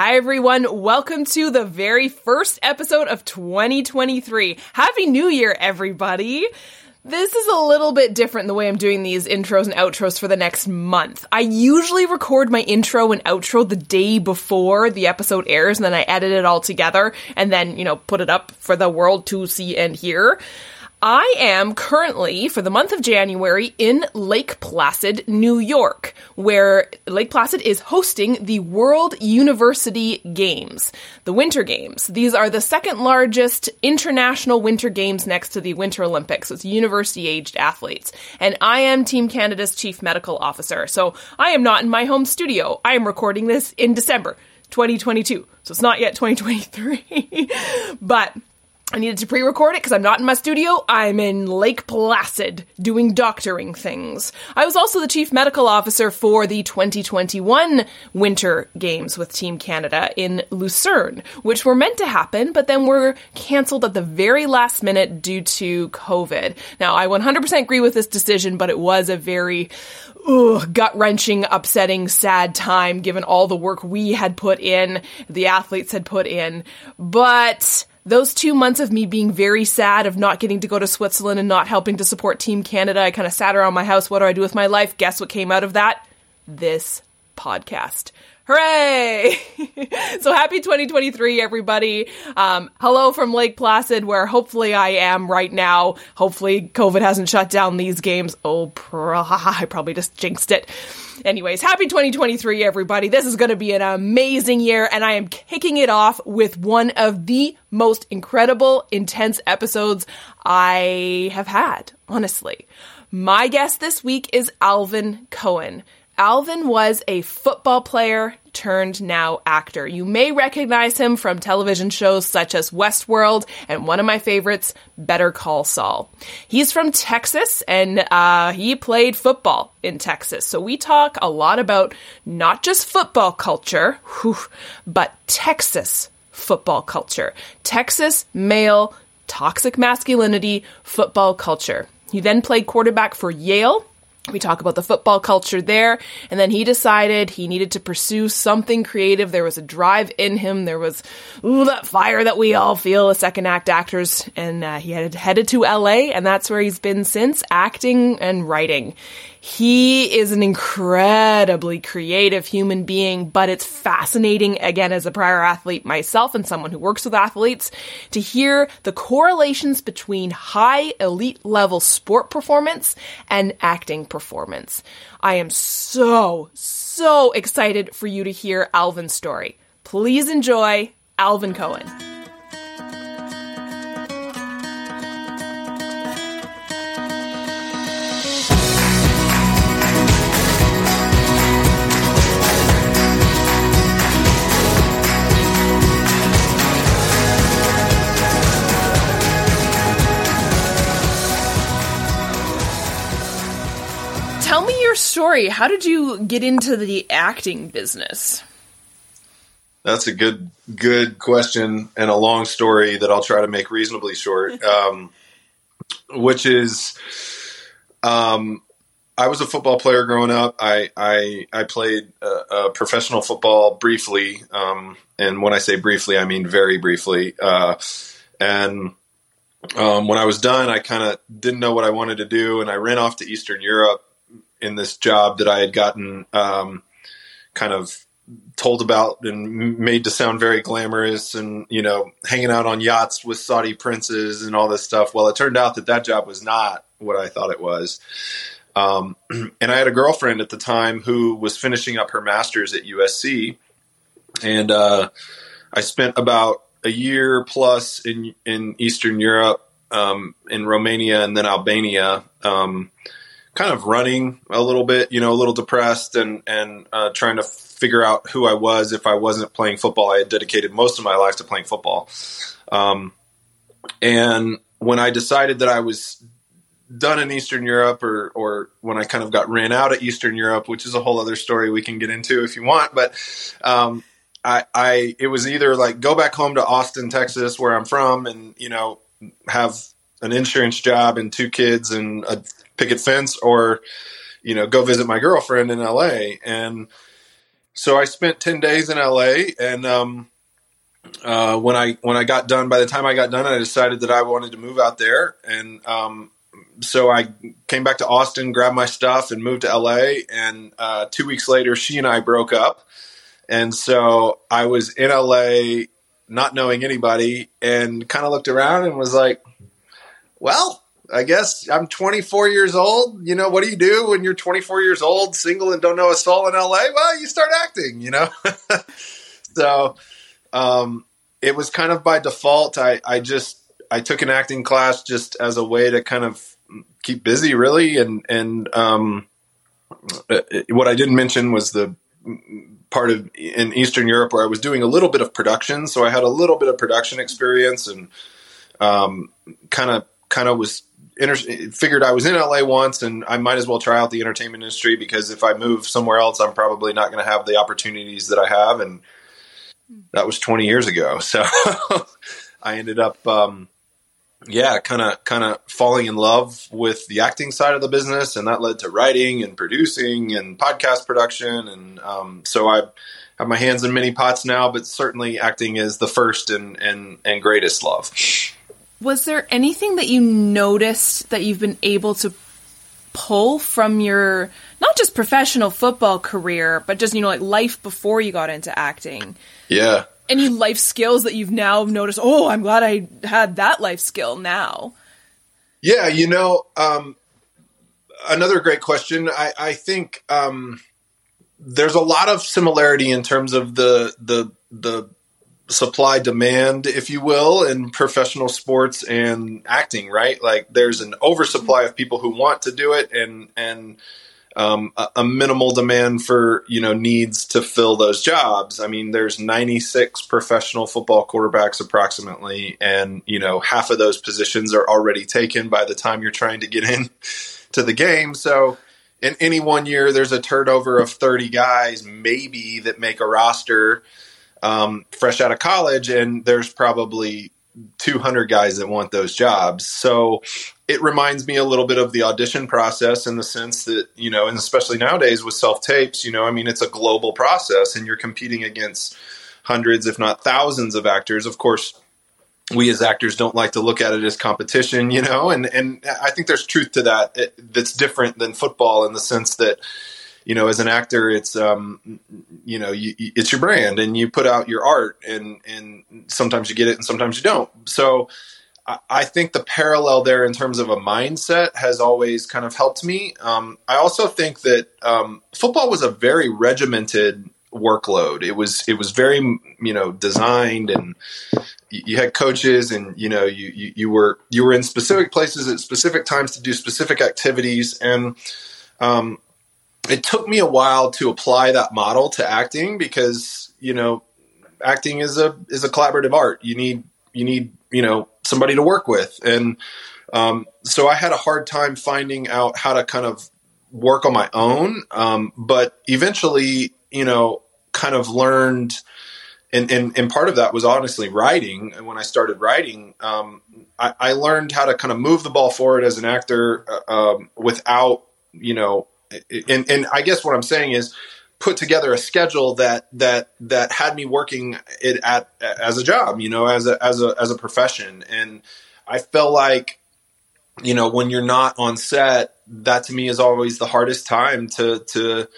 Hi, everyone. Welcome to the very first episode of 2023. Happy New Year, everybody. This is a little bit different the way I'm doing these intros and outros for the next month. I usually record my intro and outro the day before the episode airs, and then I edit it all together and then, you know, put it up for the world to see and hear. I am currently, for the month of January, in Lake Placid, New York, where Lake Placid is hosting the World University Games, the Winter Games. These are the second largest international winter games next to the Winter Olympics. It's university aged athletes. And I am Team Canada's Chief Medical Officer. So I am not in my home studio. I am recording this in December 2022. So it's not yet 2023. but I needed to pre record it because I'm not in my studio. I'm in Lake Placid doing doctoring things. I was also the chief medical officer for the 2021 Winter Games with Team Canada in Lucerne, which were meant to happen, but then were cancelled at the very last minute due to COVID. Now, I 100% agree with this decision, but it was a very gut wrenching, upsetting, sad time given all the work we had put in, the athletes had put in. But those two months of me being very sad of not getting to go to Switzerland and not helping to support Team Canada, I kind of sat around my house. What do I do with my life? Guess what came out of that? This podcast. Hooray! so happy 2023, everybody. Um, hello from Lake Placid, where hopefully I am right now. Hopefully COVID hasn't shut down these games. Oh, I probably just jinxed it. Anyways, happy 2023, everybody. This is going to be an amazing year, and I am kicking it off with one of the most incredible, intense episodes I have had, honestly. My guest this week is Alvin Cowan. Alvin was a football player turned now actor. You may recognize him from television shows such as Westworld and one of my favorites, Better Call Saul. He's from Texas and uh, he played football in Texas. So we talk a lot about not just football culture, whew, but Texas football culture. Texas male toxic masculinity football culture. He then played quarterback for Yale we talk about the football culture there. And then he decided he needed to pursue something creative. There was a drive in him. There was ooh, that fire that we all feel as second act actors. And uh, he had headed to LA, and that's where he's been since, acting and writing. He is an incredibly creative human being, but it's fascinating, again, as a prior athlete myself and someone who works with athletes, to hear the correlations between high elite level sport performance and acting performance. I am so, so excited for you to hear Alvin's story. Please enjoy Alvin Cowan. Story. How did you get into the acting business? That's a good good question and a long story that I'll try to make reasonably short. Um, which is, um, I was a football player growing up. I I, I played professional football briefly, um, and when I say briefly, I mean very briefly. Uh, and um, when I was done, I kind of didn't know what I wanted to do, and I ran off to Eastern Europe in this job that I had gotten um, kind of told about and made to sound very glamorous and you know hanging out on yachts with Saudi princes and all this stuff. Well, it turned out that that job was not what I thought it was. Um, and I had a girlfriend at the time who was finishing up her master's at USC, and uh, I spent about a year plus in in Eastern Europe, um, in Romania and then Albania. Um, kind of running a little bit, you know, a little depressed and and uh, trying to figure out who I was if I wasn't playing football. I had dedicated most of my life to playing football, um, and when I decided that I was done in Eastern Europe, or or when I kind of got ran out of Eastern Europe, which is a whole other story we can get into if you want, but. Um, I, I, it was either like go back home to Austin, Texas, where I'm from, and you know have an insurance job and two kids and a picket fence or you know go visit my girlfriend in LA and so I spent 10 days in LA and, um, uh, when I, when I got done, by the time I got done, I decided that I wanted to move out there. And, um, so I came back to Austin, grabbed my stuff and moved to LA. And, uh, two weeks later, she and I broke up. And so I was in LA, not knowing anybody and kind of looked around and was like, well, I guess I'm 24 years old. You know, what do you do when you're 24 years old, single, and don't know a soul in LA? Well, you start acting, you know? so um, it was kind of by default. I, I just, I took an acting class just as a way to kind of keep busy, really. And, and um, uh, what I didn't mention was the part of in Eastern Europe where I was doing a little bit of production. So I had a little bit of production experience and kind of, kind of was inter- figured I was in LA once and I might as well try out the entertainment industry because if I move somewhere else, I'm probably not going to have the opportunities that I have. And that was 20 years ago. So I ended up, um, yeah, kind of, kind of falling in love with the acting side of the business, and that led to writing and producing and podcast production, and um, so I have my hands in many pots now. But certainly, acting is the first and and and greatest love. Was there anything that you noticed that you've been able to pull from your not just professional football career, but just, you know, like life before you got into acting? Yeah. Any life skills that you've now noticed, oh, I'm glad I had that life skill now? Yeah, you know, um, another great question. I, I think um, there's a lot of similarity in terms of the the the supply demand, if you will, in professional sports and acting, right? Like there's an oversupply of people who want to do it and, and, um, a, a, minimal demand for, you know, needs to fill those jobs. I mean, there's 96 professional football quarterbacks approximately, and, you know, half of those positions are already taken by the time you're trying to get in to the game. So, in any one year, there's a turnover of 30 guys, maybe that make a roster um, fresh out of college, and there's probably 200 guys that want those jobs. So it reminds me a little bit of the audition process in the sense that, you know, and especially nowadays with self tapes, you know, I mean, it's a global process and you're competing against hundreds, if not thousands of actors. Of course, we as actors don't like to look at it as competition, you know, and, and I think there's truth to that. That's different than football in the sense that, you know, as an actor, it's um, you know, you, it's your brand, and you put out your art, and and sometimes you get it, and sometimes you don't. So, I, I think the parallel there in terms of a mindset has always kind of helped me. Um, I also think that um, football was a very regimented workload. It was it was very you know designed and you had coaches and you know you, you, you were you were in specific places at specific times to do specific activities and um, it took me a while to apply that model to acting because you know acting is a is a collaborative art. You need you need you know somebody to work with, and um, so I had a hard time finding out how to kind of work on my own. Um, but eventually, you know, kind of learned. And, and, and part of that was honestly writing. And when I started writing, um, I, I, learned how to kind of move the ball forward as an actor uh, um, without, you know, and and I guess what I'm saying is put together a schedule that that that had me working it at as a job, you know, as a as a as a profession, and I felt like you know when you're not on set, that to me is always the hardest time to to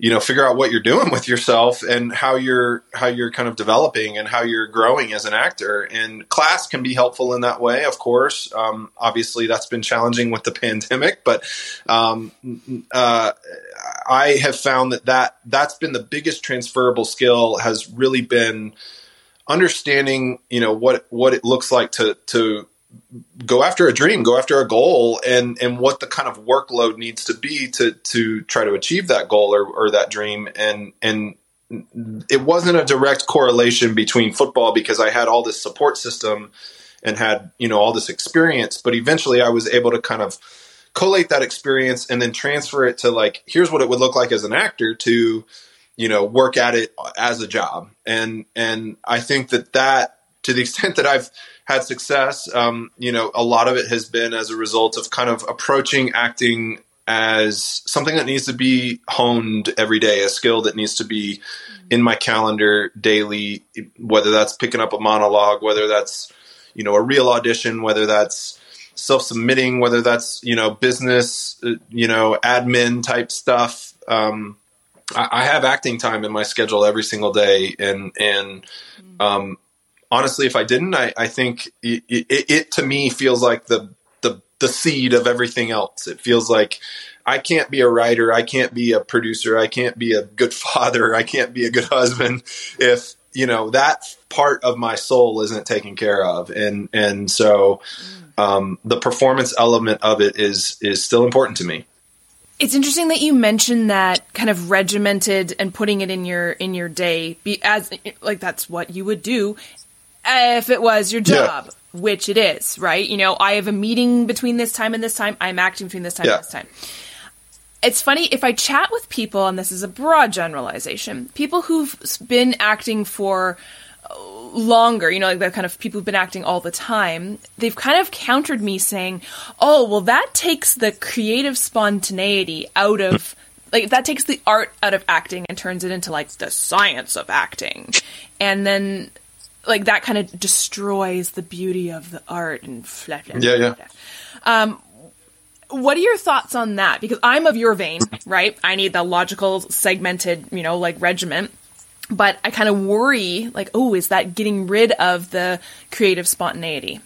you know figure out what you're doing with yourself and how you're how you're kind of developing and how you're growing as an actor. And class can be helpful in that way of course. Um, obviously that's been challenging with the pandemic but um, uh, i have found that, that that's been the biggest transferable skill has really been understanding you know what what it looks like to to go after a dream, go after a goal, and and what the kind of workload needs to be to to try to achieve that goal or, or that dream. And and it wasn't a direct correlation between football because I had all this support system and had you know all this experience, but eventually I was able to kind of collate that experience and then transfer it to like here's what it would look like as an actor to you know work at it as a job and and i think that that to the extent that i've had success. Um, you know, a lot of it has been as a result of kind of approaching acting as something that needs to be honed every day, a skill that needs to be in my calendar daily, whether that's picking up a monologue, whether that's, you know, a real audition, whether that's self submitting, whether that's, you know, business, uh, you know, admin type stuff. Um, I, I, have acting time in my schedule every single day. And, and, um, honestly, if I didn't, I, I think it, it, it to me feels like the, the, the seed of everything else. It feels like, I can't be a writer. I can't be a producer. I can't be a good father. I can't be a good husband if you know that part of my soul isn't taken care of. And and so um, the performance element of it is is still important to me. It's interesting that you mentioned that kind of regimented and putting it in your in your day be as like that's what you would do if it was your job. Yeah which it is, right? You know, I have a meeting between this time and this time. I'm acting between this time yeah. and this time it's funny if I chat with people, and this is a broad generalization, people who've been acting for uh, longer, you know, like the kind of people who've been acting all the time, they've kind of countered me saying, oh, well, that takes the creative spontaneity out of. Like that takes the art out of acting and turns it into like the science of acting, and then like that kind of destroys the beauty of the art and blah, yeah, yeah. Um, what are your thoughts on that? Because I'm of your vein, right? I need the logical, segmented, you know, like regiment. But I kind of worry, like, oh, is that getting rid of the creative spontaneity?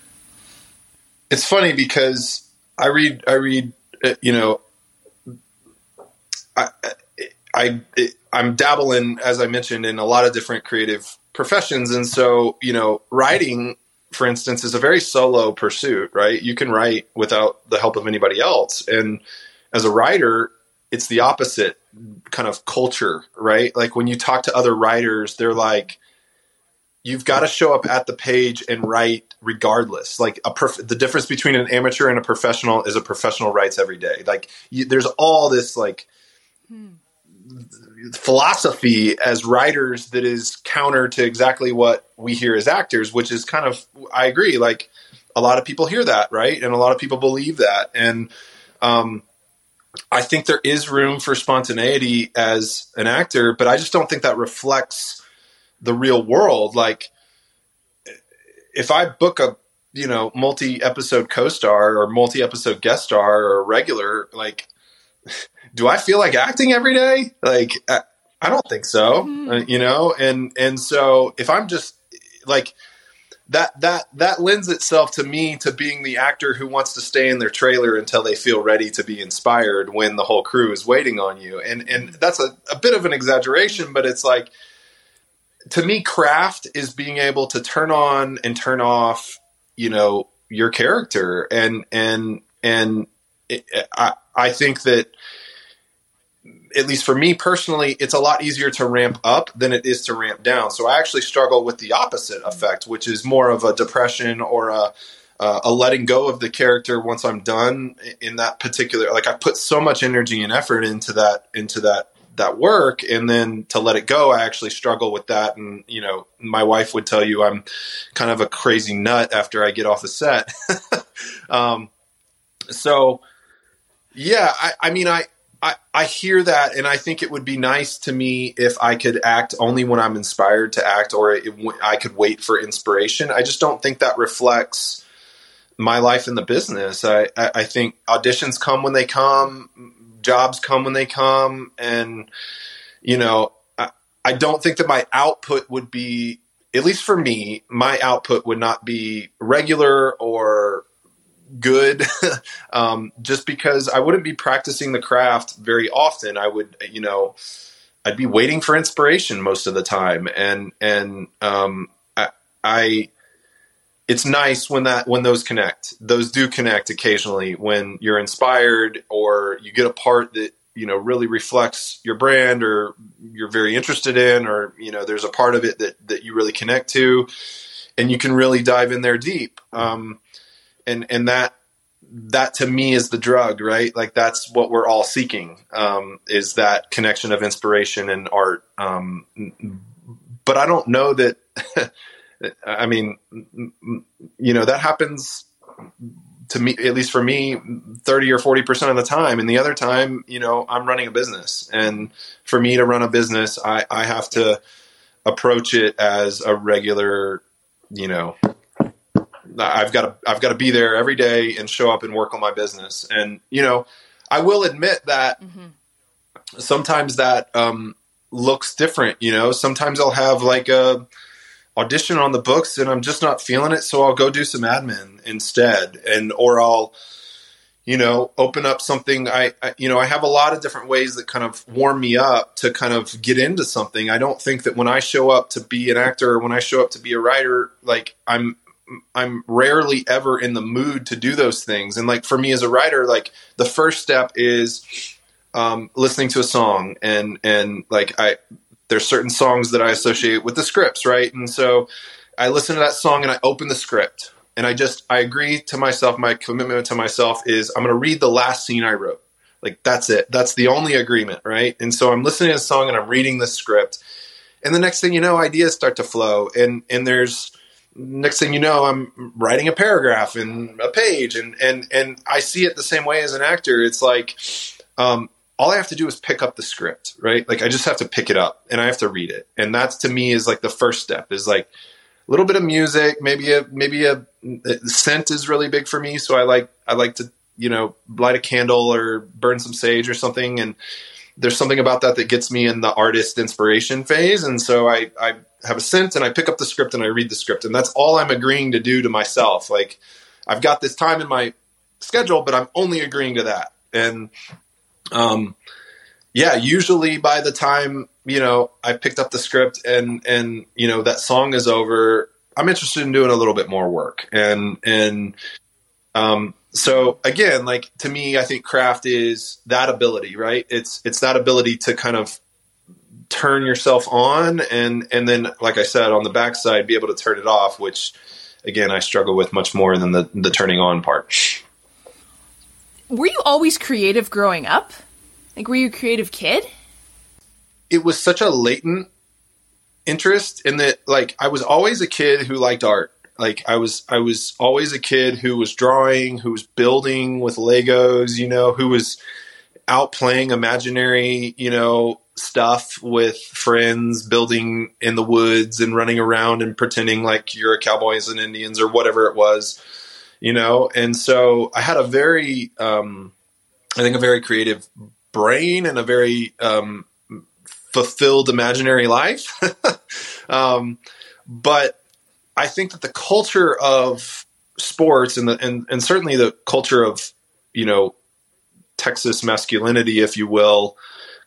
It's funny because I read, I read, uh, you know, I, I, I'm dabbling, as I mentioned, in a lot of different creative professions, and so you know, writing for instance, is a very solo pursuit, right? You can write without the help of anybody else. And as a writer, it's the opposite kind of culture, right? Like when you talk to other writers, they're like, you've got to show up at the page and write regardless. Like a prof- the difference between an amateur and a professional is a professional writes every day. Like you, there's all this like hmm philosophy as writers that is counter to exactly what we hear as actors, which is kind of I agree. Like a lot of people hear that, right, and a lot of people believe that, and um, I think there is room for spontaneity as an actor, but I just don't think that reflects the real world. Like if I book a you know multi episode co-star or multi episode guest star or regular, like do I feel like acting every day? Like, I, I don't think so, mm-hmm. uh, you know? And, and so if I'm just like, that that that lends itself to me to being the actor who wants to stay in their trailer until they feel ready to be inspired when the whole crew is waiting on you and and that's a, a bit of an exaggeration but it's like to me craft is being able to turn on and turn off you know your character and and and it, I I think that at least for me personally, it's a lot easier to ramp up than it is to ramp down. So I actually struggle with the opposite effect, which is more of a depression or a uh, a letting go of the character once I'm done in that particular. Like I put so much energy and effort into that into that that work, and then to let it go, I actually struggle with that. And you know, my wife would tell you I'm kind of a crazy nut after I get off the set. um, so yeah, I, I mean, I I, I hear that, and I think it would be nice to me if I could act only when I'm inspired to act, or I could wait for inspiration. I just don't think that reflects my life in the business. I, I, I think auditions come when they come, jobs come when they come, and you know, I, I don't think that my output would be, at least for me, my output would not be regular or good um, just because I wouldn't be practicing the craft very often. I would, you know, I'd be waiting for inspiration most of the time. And, and, um, I, I, it's nice when that, when those connect, those do connect occasionally when you're inspired or you get a part that, you know, really reflects your brand or you're very interested in, or, you know, there's a part of it that, that you really connect to and you can really dive in there deep. Um, and and that that to me is the drug, right? Like that's what we're all seeking um, is that connection of inspiration and art. Um, but I don't know that. I mean, you know, that happens to me, at least for me, 30 or 40% of the time. And the other time, you know, I'm running a business. And for me to run a business, I, I have to approach it as a regular, you know, I've got to, I've got to be there every day and show up and work on my business. And, you know, I will admit that mm-hmm. sometimes that, um, looks different, you know, sometimes I'll have like a, audition on the books and I'm just not feeling it, so I'll go do some admin instead, and or I'll you know open up something I, I, you know i have a lot of different ways that kind of warm me up to kind of get into something i don't think that when i show up to be an actor or when i show up to be a writer like i'm i'm rarely ever in the mood to do those things and like for me as a writer like the first step is um, listening to a song and and like i there's certain songs that I associate with the scripts, right? And so I listen to that song and I open the script and I just I agree to myself. My commitment to myself is I'm going to read the last scene I wrote. Like that's it. That's the only agreement, right? And so I'm listening to a song and I'm reading the script, and the next thing you know, ideas start to flow, and and there's next thing you know, I'm writing a paragraph and a page, and and and I see it the same way as an actor. It's like um, all I have to do is pick up the script, right? Like I just have to pick it up and I have to read it. And that's to me is like the first step is like a little bit of music, maybe a maybe a, a scent is really big for me, so I like I like to, you know, light a candle or burn some sage or something and there's something about that that gets me in the artist inspiration phase and so I I have a sense and I pick up the script and I read the script and that's all I'm agreeing to do to myself. Like I've got this time in my schedule, but I'm only agreeing to that. And um, yeah, usually by the time you know I picked up the script and and you know that song is over, I'm interested in doing a little bit more work. And and um, so again, like to me, I think craft is that ability, right? It's it's that ability to kind of turn yourself on and and then like I said on the backside be able to turn it off, which again I struggle with much more than the the turning on part. Were you always creative growing up? Like, were you a creative kid? It was such a latent interest in that, like, I was always a kid who liked art. Like, I was, I was always a kid who was drawing, who was building with Legos, you know, who was out playing imaginary, you know, stuff with friends, building in the woods and running around and pretending like you're a cowboys and Indians or whatever it was you know? And so i had a very um, i think a very creative brain and a very um, fulfilled imaginary life. Um, but i think that the culture of sports and the and, and certainly the culture of you know texas masculinity if you will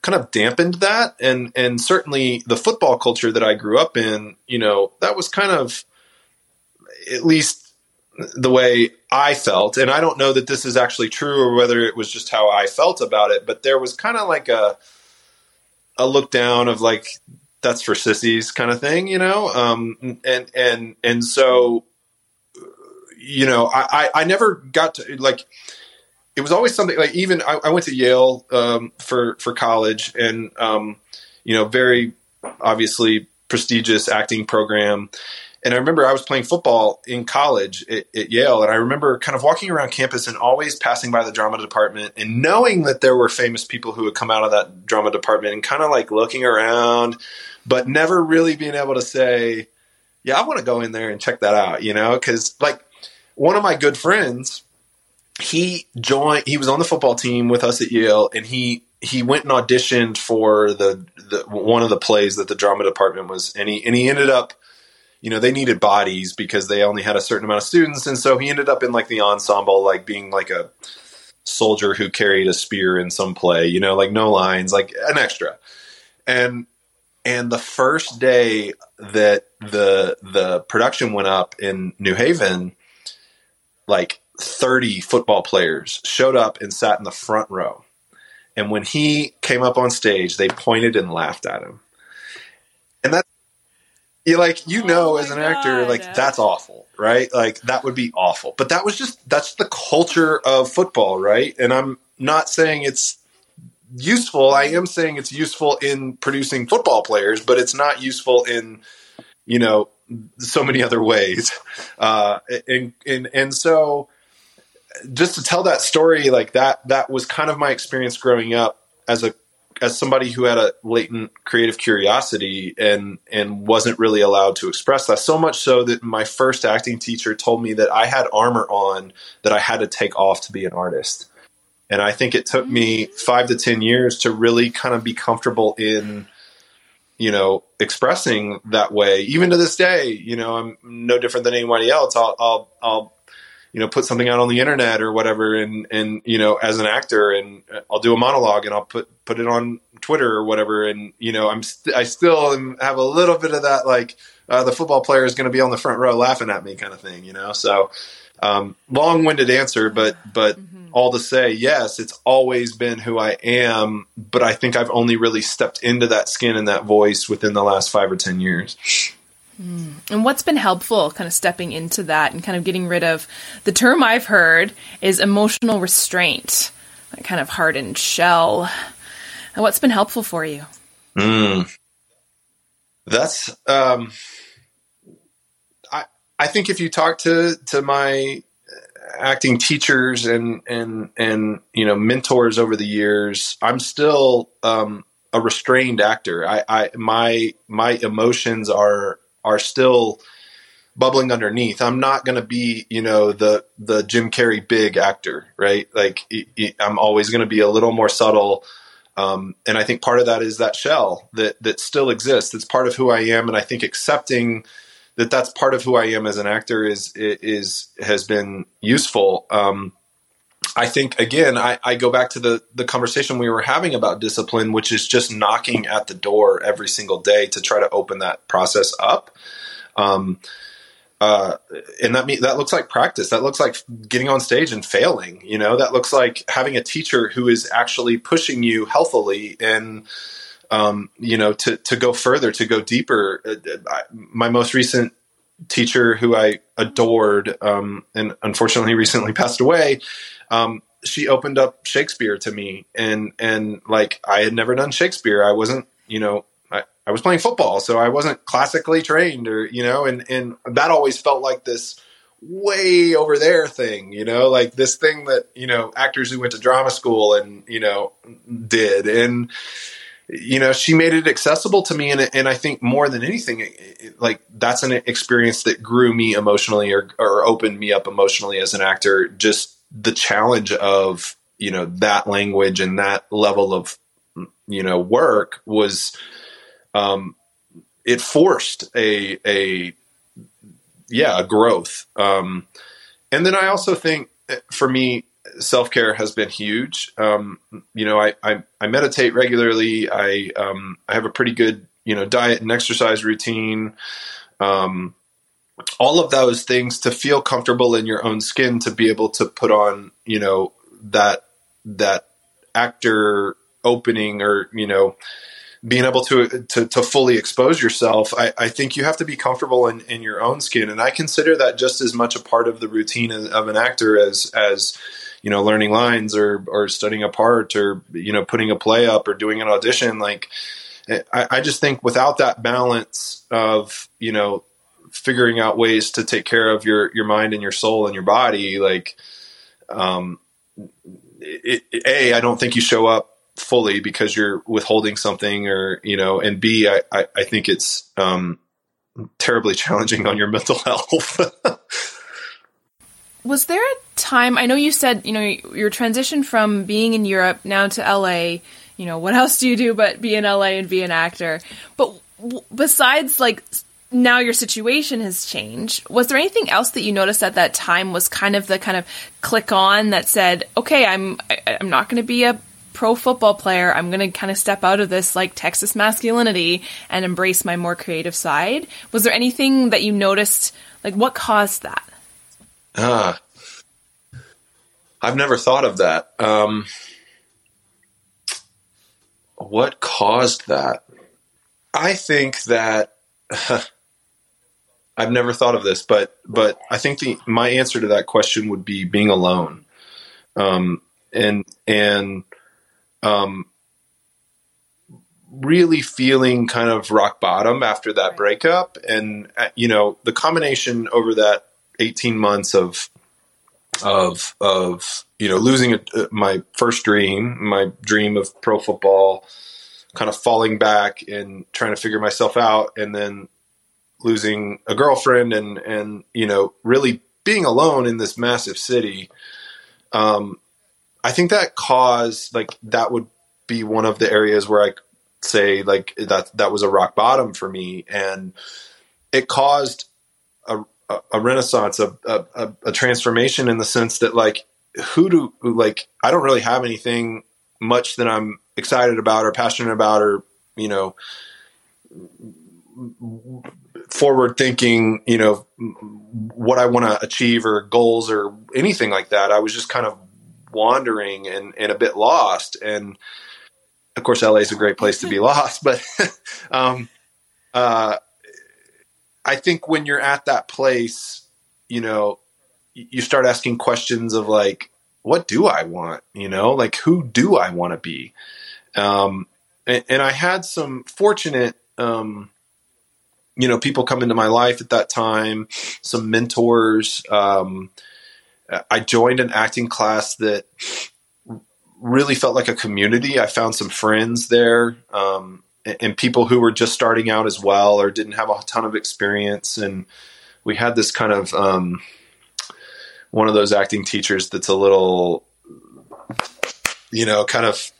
kind of dampened that. And and certainly the football culture that i grew up in you know that was kind of at least the way I felt, and I don't know that this is actually true or whether it was just how I felt about it, but there was kind of like a a look down of like that's for sissies kind of thing, you know, um, and and and so you know I, I never got to like it was always something like even I, I went to Yale um, for for college and um, you know very obviously prestigious acting program and I remember I was playing football in college at, at, Yale, and I remember kind of walking around campus and always passing by the drama department and knowing that there were famous people who had come out of that drama department and kind of like looking around, but never really being able to say, yeah, I want to go in there and check that out, you know? Because like one of my good friends, he joined, he was on the football team with us at Yale, and he he went and auditioned for the, the one of the plays that the drama department was, and he and he ended up you know, they needed bodies because they only had a certain amount of students. And so he ended up in like the ensemble, like being like a soldier who carried a spear in some play, you know, like no lines, like an extra. And, and the first day that the, the production went up in New Haven, like 30 football players showed up and sat in the front row. And when he came up on stage, they pointed and laughed at him. And that's you like you know oh as an actor God. like that's awful right? Like that would be awful. But that was just that's the culture of football right? And i'm not saying it's useful. I am saying it's useful in producing football players but it's not useful in you know so many other ways. Uh and and and so just to tell that story like that that was kind of my experience growing up as a as somebody who had a latent creative curiosity and and wasn't really allowed to express that so much so that my first acting teacher told me that I had armor on that I had to take off to be an artist. And I think it took me 5 to 10 years to really kind of be comfortable in you know expressing that way even to this day you know I'm no different than anybody else I'll I'll I'll you know put something out on the internet or whatever and and you know as an actor and I'll do a monologue and I'll put put it on Twitter or whatever. And you know I'm st- I still am, have a little bit of that like uh, the football player is going to be on the front row laughing at me kind of thing you know? So um, long-winded answer but but mm-hmm. all to say yes it's always been who I am but I think I've only really stepped into that skin and that voice within the last 5 or 10 years Mm. And what's been helpful, kind of stepping into that and kind of getting rid of the term I've heard is emotional restraint, that kind of hardened shell. And what's been helpful for you? Mm. That's, um, I, I think if you talk to, to my acting teachers and, and, and, you know, mentors over the years, I'm still, um, a restrained actor. I, I, my, my emotions are, are still bubbling underneath. I'm not going to be, you know, the the Jim Carrey big actor, right? Like I'm always going to be a little more subtle. Um, and I think part of that is that shell that that still exists. It's part of who I am, and I think accepting that that's part of who I am as an actor is is has been useful. Um, I think again, I, I, go back to the the conversation we were having about discipline, which is just knocking at the door every single day to try to open that process up. Um, uh, and that that looks like practice. That looks like getting on stage and failing. You know, that looks like having a teacher who is actually pushing you healthily and um, you know to to go further, to go deeper. Uh, I, my most recent teacher, who I adored, um, and unfortunately recently passed away um, she opened up Shakespeare to me, and and like I had never done Shakespeare. I wasn't, you know, I, I was playing football, so I wasn't classically trained, or you know, and and that always felt like this way over there thing, you know, like this thing that you know actors who went to drama school and you know did, and you know she made it accessible to me and, and i think more than anything it, it, like that's an experience that grew me emotionally or, or opened me up emotionally as an actor just the challenge of you know that language and that level of you know work was um, it forced a a yeah a growth um, and then I also think eh, for me self care has been huge. Um, you know, I, I, I meditate regularly. I um, I have a pretty good you know diet and exercise routine. Um, all of those things to feel comfortable in your own skin to be able to put on you know that that actor opening or you know being able to to, to fully expose yourself I, I think you have to be comfortable in, in your own skin. And i consider that just as much a part of the routine of an actor as as you know learning lines or or studying a part or you know putting a play up or doing an audition. Like I, I just think without that balance of you know figuring out ways to take care of your your mind and your soul and your body like um it, it, a i don't think you show up fully because you're withholding something or you know and b i i, I think it's um terribly challenging on your mental health. Was there a time i know you said you know your transition from being in europe now to la you know what else do you do but be in la and be an actor? But w- besides like now your situation has changed. Was there anything else that you noticed at that time was kind of the kind of click on that said, "Okay, I'm I'm not going to be a pro football player. I'm going to kind of step out of this like Texas masculinity and embrace my more creative side." Was there anything that you noticed like what caused that? Ah. Uh, I've never thought of that. Um, what caused that? I think that I've never thought of this, but but I think the my answer to that question would be being alone, um, and and um, really feeling kind of rock bottom after that breakup, and uh, you know the combination over that eighteen months of of of you know losing a, uh, my first dream, my dream of pro football, kind of falling back and trying to figure myself out, and then losing a girlfriend and and you know really being alone in this massive city. Um, I think that caused like that would be one of the areas where I say like that that was a rock bottom for me, and it caused a, a, a renaissance, a, a, a transformation in the sense that like who do like I don't really have anything much that I'm excited about or passionate about or you know forward thinking you know what I want to achieve or goals or anything like that I was just kind of wandering and, and a bit lost and of course LA is a great place to be lost but um uh I think when you're at that place, you know, you start asking questions of like, what do I want? You know, like who do I want to be? Um, and, and, I had some fortunate, um, you know, people come into my life at that time, some mentors. Um, I joined an acting class that really felt like a community. I found some friends there. Um, and people who were just starting out as well or didn't have a ton of experience and we had this kind of um, one of those acting teachers that's a little you know kind of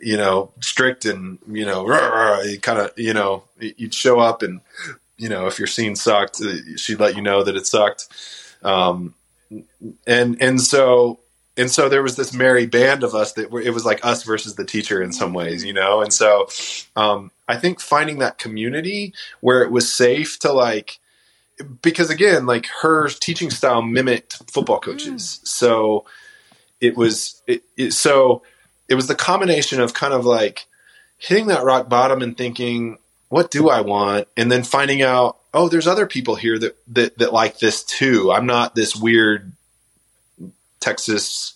you know strict and you know kind of you know you'd show up and you know if your scene sucked uh, she'd let you know that it sucked um, and and so and so there was this merry band of us that were, it was like us versus the teacher in some ways, you know. And so um, I think finding that community where it was safe to like, because again, like her teaching style mimicked football coaches, mm. so it was it, it, so it was the combination of kind of like hitting that rock bottom and thinking, what do I want, and then finding out, oh, there's other people here that that that like this too. I'm not this weird Texas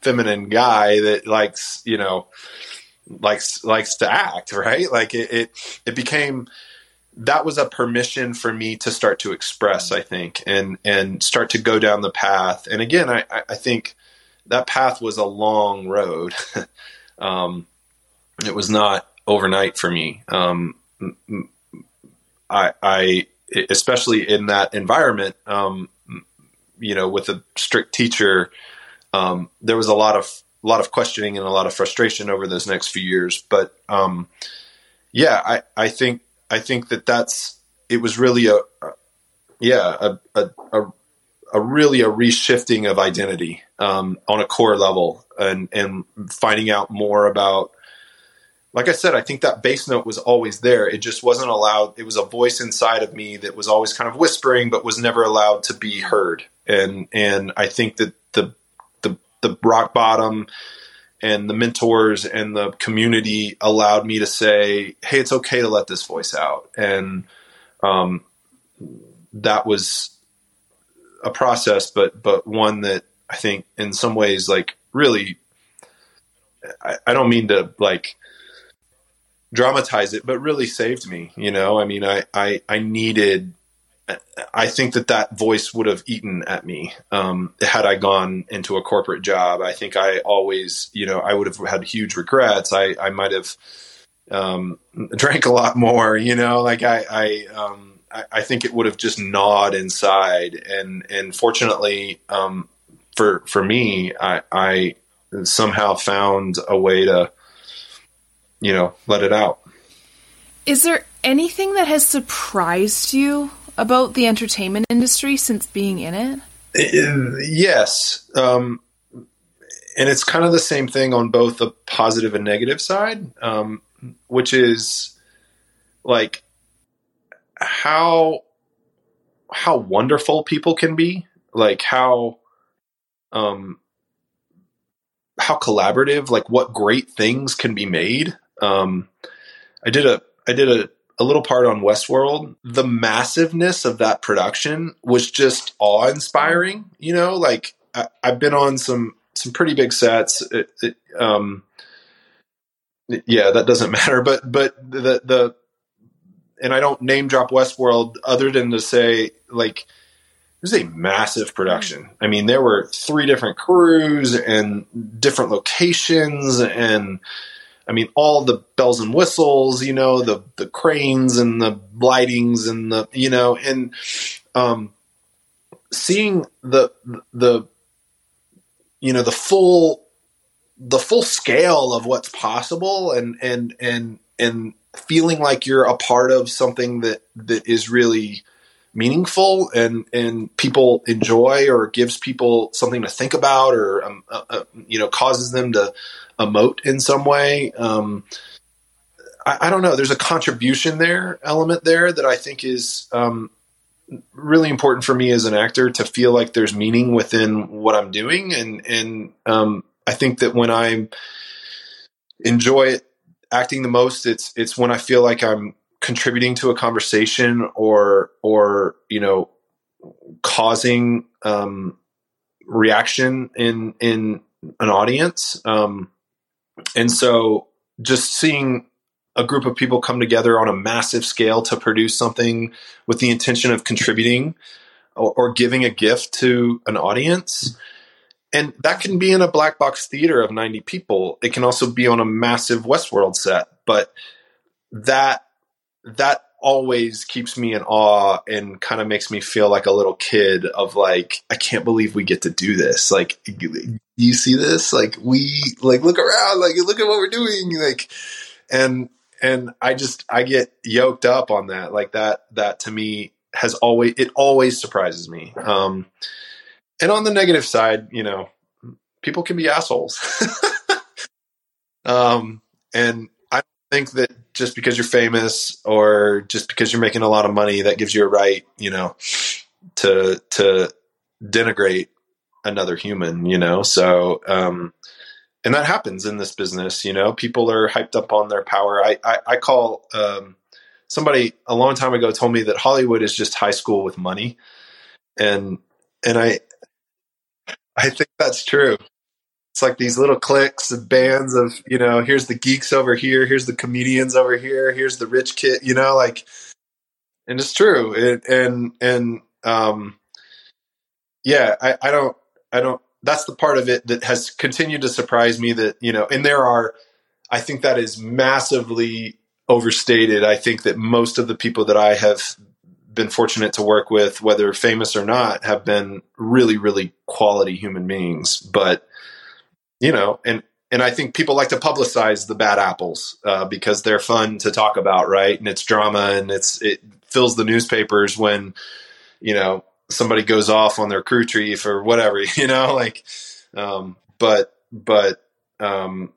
feminine guy that likes, you know, likes likes to act, right? Like it it, it became that was a permission for me to start to express, I think, and and start to go down the path. And again, I, I think that path was a long road. um, it was not overnight for me. Um, I, I, especially in that environment, um, you know, with a strict teacher, um, there was a lot of a lot of questioning and a lot of frustration over those next few years. But um, yeah, I, I think I think that that's it was really a, a yeah a, a, a a really a reshifting of identity um, on a core level and and finding out more about like I said, I think that bass note was always there. It just wasn't allowed. It was a voice inside of me that was always kind of whispering, but was never allowed to be heard and and I think that the the the rock bottom and the mentors and the community allowed me to say, "Hey, it's okay to let this voice out," and um, that was a process, but but one that I think in some ways, like really, I, I don't mean to like dramatize it, but really saved me. You know, I mean, I I, I needed I think that that voice would have eaten at me um, had I gone into a corporate job. I think I always, you know, I would have had huge regrets. I, I might have um, drank a lot more, you know, like I, I, um, I, I, think it would have just gnawed inside. And, and fortunately, um, for, for me, I, I somehow found a way to, you know, let it out. Is there anything that has surprised you about the entertainment industry since being in it? Yes. Um, and it's kind of the same thing on both the positive and negative side, um, which is like how how wonderful people can be, like how um, how collaborative, like what great things can be made. Um, I did a I did a a little part on Westworld. The massiveness of that production was just awe inspiring. You know, like I, have been on some some pretty big sets. It, it, um, yeah, that doesn't matter. But but the the and I don't name drop Westworld other than to say like it was a massive production. I mean, there were three different crews and different locations and I mean, all the bells and whistles, you know, the the cranes and the lightings and the you know, and um, seeing the the you know the full the full scale of what's possible and and and and feeling like you're a part of something that that is really meaningful and and people enjoy or gives people something to think about or um, uh, uh, you know causes them to emote in some way. Um, I, I, don't know. There's a contribution there element there that I think is um, really important for me as an actor to feel like there's meaning within what I'm doing, and and um, I think that when I enjoy it, acting the most, it's it's when I feel like I'm contributing to a conversation or or you know causing um, reaction in in an audience. Um, and so just seeing a group of people come together on a massive scale to produce something with the intention of contributing or, or, giving a gift to an audience. And that can be in a black box theater of 90 people. It can also be on a massive Westworld set, but that that always keeps me in awe and kind of makes me feel like a little kid of like I can't believe we get to do this. Like you see this? Like we like look around, like look at what we're doing like and and I just I get yoked up on that. Like that that to me has always it always surprises me. Um and on the negative side, you know, people can be assholes. um and I think that just because you're famous or just because you're making a lot of money that gives you a right, you know, to to denigrate another human, you know. So um and that happens in this business, you know. People are hyped up on their power. I I, I call um somebody a long time ago told me that Hollywood is just high school with money. And and I I think that's true. It's like these little cliques of bands of you know here's the geeks over here here's the comedians over here here's the rich kid you know like and it's true. It, and and um yeah I, I don't i don't that's the part of it that has continued to surprise me that you know and there are i think that is massively overstated. I think that most of the people that i have been fortunate to work with whether famous or not have been really really quality human beings but you know, and and I think people like to publicize the bad apples uh, because they're fun to talk about, right? And it's drama, and it's it fills the newspapers when you know somebody goes off on their crew chief or whatever, you know, like. Um, but but um,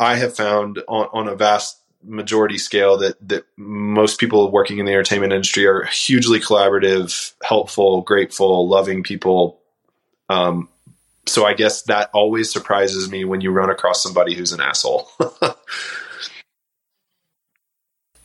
I have found on, on a vast majority scale that that most people working in the entertainment industry are hugely collaborative, helpful, grateful, loving people. Um, so I guess that always surprises me when you run across somebody who's an asshole.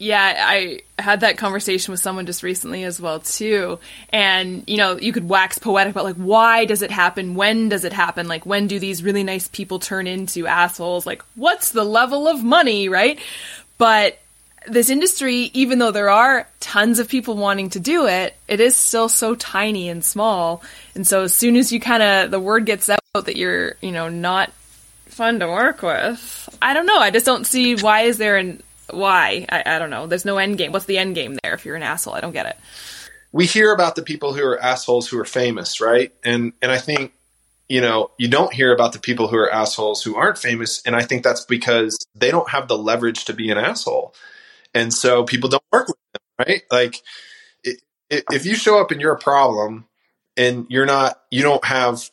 yeah, I had that conversation with someone just recently as well too. And you know, you could wax poetic about like why does it happen? When does it happen? Like when do these really nice people turn into assholes? Like what's the level of money, right? But this industry, even though there are tons of people wanting to do it, it is still so tiny and small. And so as soon as you kind of the word gets out that you're, you know, not fun to work with, I don't know. I just don't see why is there an why? I, I don't know. There's no end game. What's the end game there if you're an asshole? I don't get it. We hear about the people who are assholes who are famous, right? And and I think you know, you don't hear about the people who are assholes who aren't famous. And I think that's because they don't have the leverage to be an asshole and so people don't work with them, right? Like if you show up and you're a problem and you're not, you don't have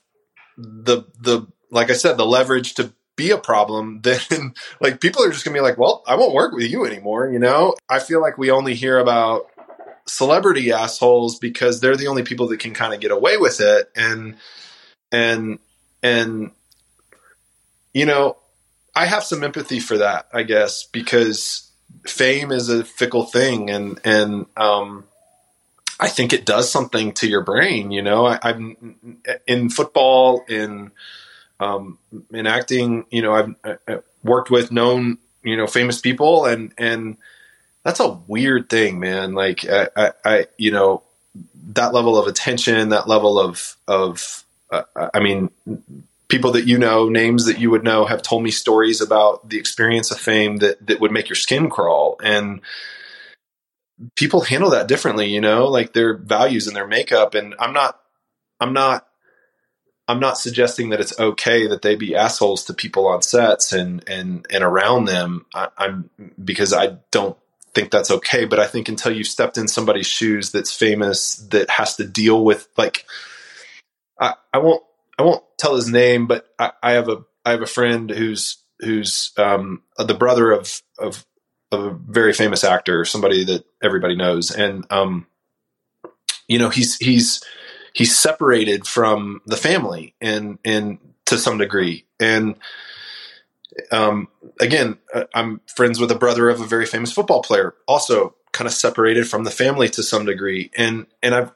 the the like I said, the leverage to be a problem, then like people are just gonna be like, well, I won't work with you anymore. You know, I feel like we only hear about celebrity assholes because they're the only people that can kind of get away with it, and and and you know, I have some empathy for that, I guess, because fame is a fickle thing, and and um, I think it does something to your brain. You know, I, am in football, in um, in acting. You know, I've, I've worked with known you know famous people, and and that's a weird thing, man. Like I, I, I you know that level of attention, that level of of uh, I mean, people that you know, names that you would know, have told me stories about the experience of fame that that would make your skin crawl, and people handle that differently. You know, like their values and their makeup. And I'm not, I'm not. I'm not suggesting that it's okay that they be assholes to people on sets and and and around them. I, I'm because I don't think that's okay. But I think until you've stepped in somebody's shoes that's famous, that has to deal with like, I, I won't, I won't tell his name, but I, I have a, I have a friend who's, who's, um, the brother of, of, of a very famous actor, somebody that everybody knows. And, um, you know, he's, he's, he's separated from the family and, and to some degree. And, um, again, uh, I'm friends with a brother of a very famous football player, also kind of separated from the family to some degree. And and I've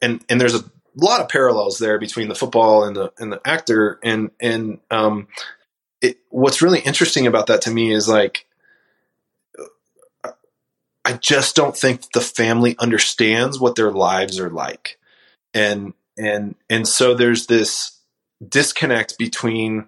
and and there's a lot of parallels there between the football and the and the actor. And and um, it, what's really interesting about that to me is like I just don't think the family understands what their lives are like. And and and so there's this disconnect between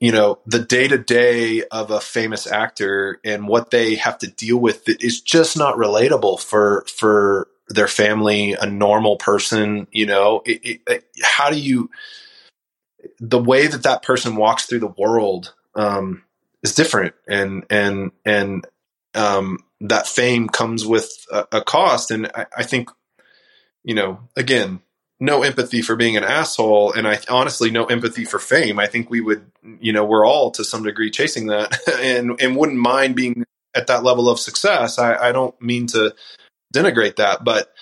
you know the day to day of a famous actor and what they have to deal with is just not relatable for for their family, a normal person. You know, it, it, how do you the way that that person walks through the world um, is different, and and and um, that fame comes with a, a cost, and I, I think you know again no empathy for being an asshole. And i honestly no empathy for fame. I think we would you know we're all to some degree chasing that. And and wouldn't mind being at that level of success. I, I don't mean to denigrate that but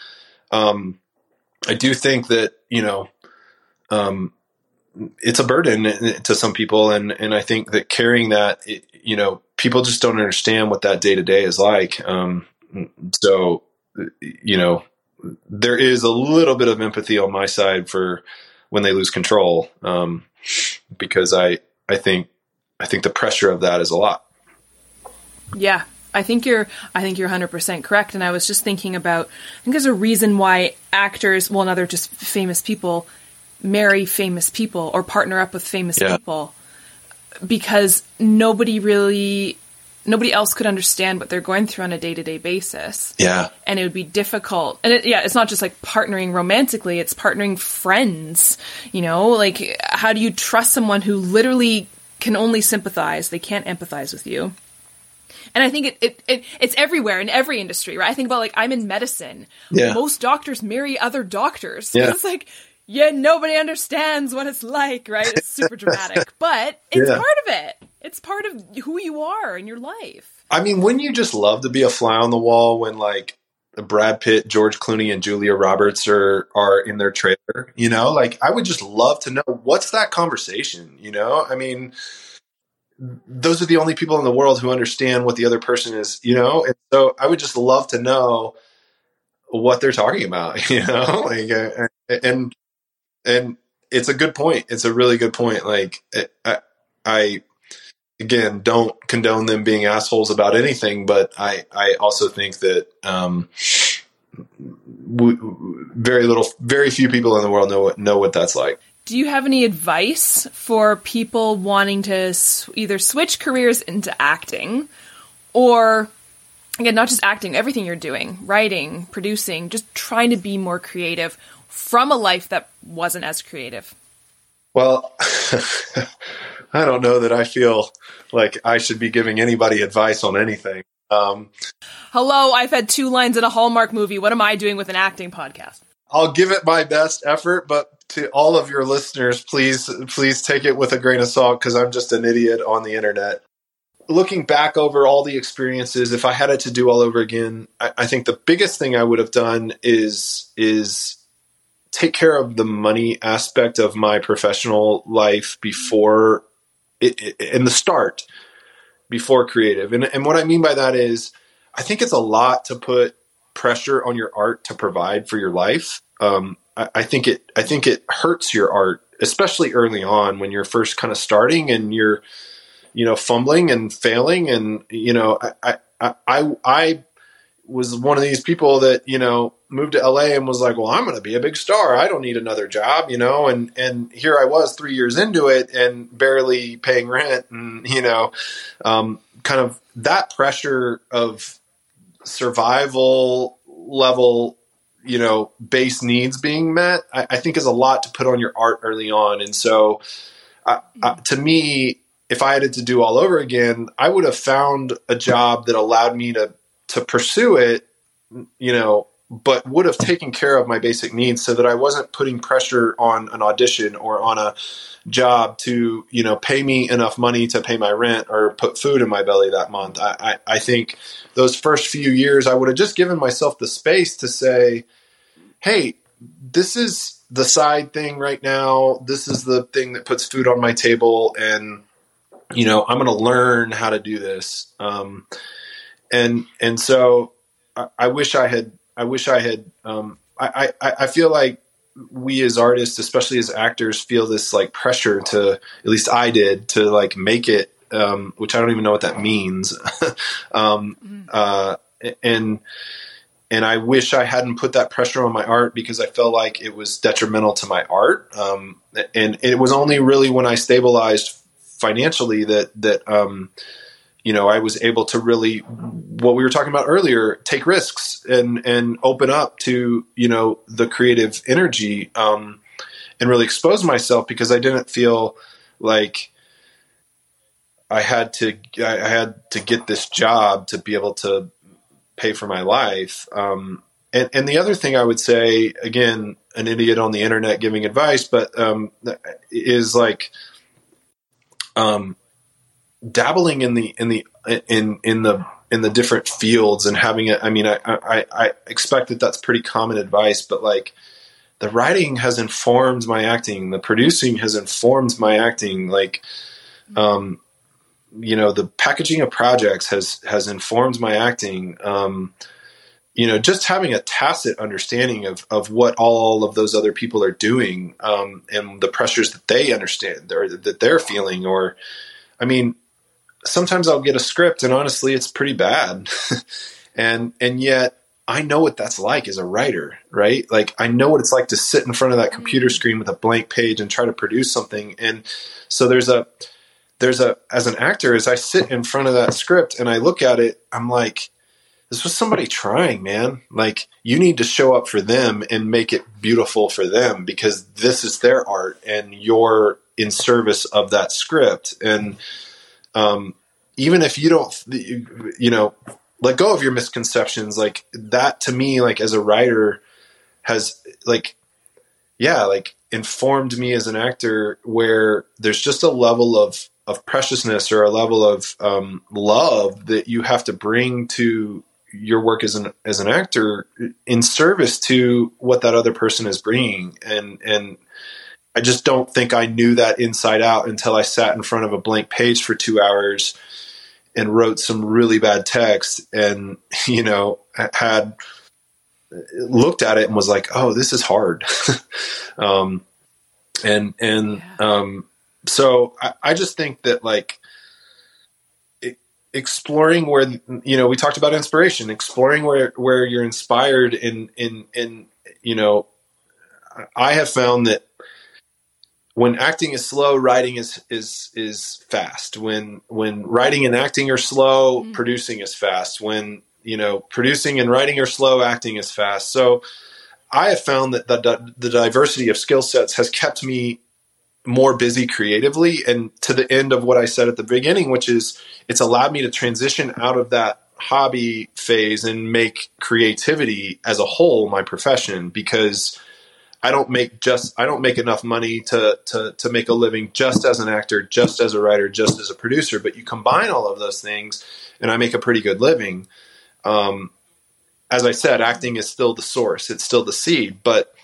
um i do think that you know um it's a burden to some people and and i think that carrying that it, you know people just don't understand what that day to day is like um so you know there is a little bit of empathy on my side for when they lose control, um, because I I think I think the pressure of that is a lot. Yeah, I think you're I think you're 100% correct and I was just thinking about I think there's a reason why actors well and other just famous people marry famous people or partner up with famous yeah. people because nobody really nobody else could understand what they're going through on a day-to-day basis. Yeah. And it would be difficult and it, yeah it's not just like partnering romantically it's partnering friends you know? Like how do you trust someone who literally can only sympathize? They can't empathize with you and I think it, it, it, it's everywhere in every industry, right? I think about like I'm in medicine. Yeah. Most doctors marry other doctors. Yeah. It's like yeah, nobody understands what it's like, right? It's super dramatic, but it's yeah. part of it. It's part of who you are in your life. I mean, wouldn't you just love to be a fly on the wall when like Brad Pitt, George Clooney, and Julia Roberts are are in their trailer? You know, like I would just love to know what's that conversation. You know, I mean, those are the only people in the world who understand what the other person is. You know, and so I would just love to know what they're talking about. You know, like uh, and and it's a good point. It's a really good point. Like I, I again don't condone them being assholes about anything, but I I also think that um, very little, very few people in the world know what know what that's like. Do you have any advice for people wanting to either switch careers into acting, or again, not just acting, everything you're doing, writing, producing, just trying to be more creative from a life that wasn't as creative? Well, I don't know that I feel like I should be giving anybody advice on anything. Um, Hello, I've had two lines in a Hallmark movie. What am I doing with an acting podcast? I'll give it my best effort, but to all of your listeners, please, please take it with a grain of salt because I'm just an idiot on the internet. Looking back over all the experiences, if I had it to do all over again, I, I think the biggest thing I would have done is is take care of the money aspect of my professional life before it, it, in the start before creative. And, and what I mean by that is I think it's a lot to put pressure on your art to provide for your life. Um, I, I, think it, I think it hurts your art, especially early on when you're first kind of starting and you're, you know, fumbling and failing. And, you know, I, I, I, I was one of these people that you know moved to LA and was like, "Well, I'm going to be a big star. I don't need another job," you know. And and here I was, three years into it, and barely paying rent, and you know, um, kind of that pressure of survival level, you know, base needs being met. I, I think is a lot to put on your art early on, and so to me. If I had it to do all over again, I would have found a job that allowed me to to pursue it, you know, but would have taken care of my basic needs so that I wasn't putting pressure on an audition or on a job to, you know, pay me enough money to pay my rent or put food in my belly that month. I, I, I think those first few years, I would have just given myself the space to say, hey, this is the side thing right now. This is the thing that puts food on my table. And, you know, I'm going to learn how to do this. Um, and and so I, I, wish I had I wish I had um, I, I, I feel like we as artists, especially as actors, feel this like pressure to at least I did to like make it, um, which I don't even know what that means. um, mm-hmm. uh, and and I wish I hadn't put that pressure on my art because I felt like it was detrimental to my art. Um, and it was only really when I stabilized financially that that um, you know, I was able to really, what we were talking about earlier, take risks and and open up to you know the creative energy um, and really expose myself because I didn't feel like I had to I had to get this job to be able to pay for my life. Um, and, and the other thing I would say, again, an idiot on the internet giving advice, but um, is like, um, dabbling in the in the in in the in the different fields and having it. I mean, I, I, I expect that that's pretty common advice, but like the writing has informed my acting, the producing has informed my acting. Like, um, you know, the packaging of projects has has informed my acting. Um, you know, just having a tacit understanding of of what all of those other people are doing um, and the pressures that they understand or that they're feeling, or I mean, sometimes I'll get a script and honestly it's pretty bad. and and yet I know what that's like as a writer, right? Like I know what it's like to sit in front of that computer mm-hmm. screen with a blank page and try to produce something. And so there's a there's a as an actor as I sit in front of that script and I look at it, I'm like this was somebody trying, man. Like you need to show up for them and make it beautiful for them because this is their art and you're in service of that script. And um, even if you don't, you know, let go of your misconceptions, like that to me, like as a writer, has like, yeah, like informed me as an actor where there's just a level of of preciousness or a level of um, love that you have to bring to your work as an as an actor in service to what that other person is bringing. And and I just don't think I knew that inside out until I sat in front of a blank page for two hours and wrote some really bad text and, you know, had looked at it and was like, oh, this is hard. um, and, and, um, so I, I just think that like, exploring where you know we talked about inspiration exploring where where you're inspired in in in you know i have found that when acting is slow, writing is is is fast. When when writing and acting are slow, mm-hmm. producing is fast. When you know producing and writing are slow, acting is fast. So I have found that the the diversity of skill sets has kept me more busy creatively and to the end of what I said at the beginning, which is it's allowed me to transition out of that hobby phase and make creativity as a whole my profession because I don't make just I don't make enough money to to to make a living just as an actor, just as a writer, just as a producer. But you combine all of those things, and I make a pretty good living. Um, as I said, acting is still the source; it's still the seed, but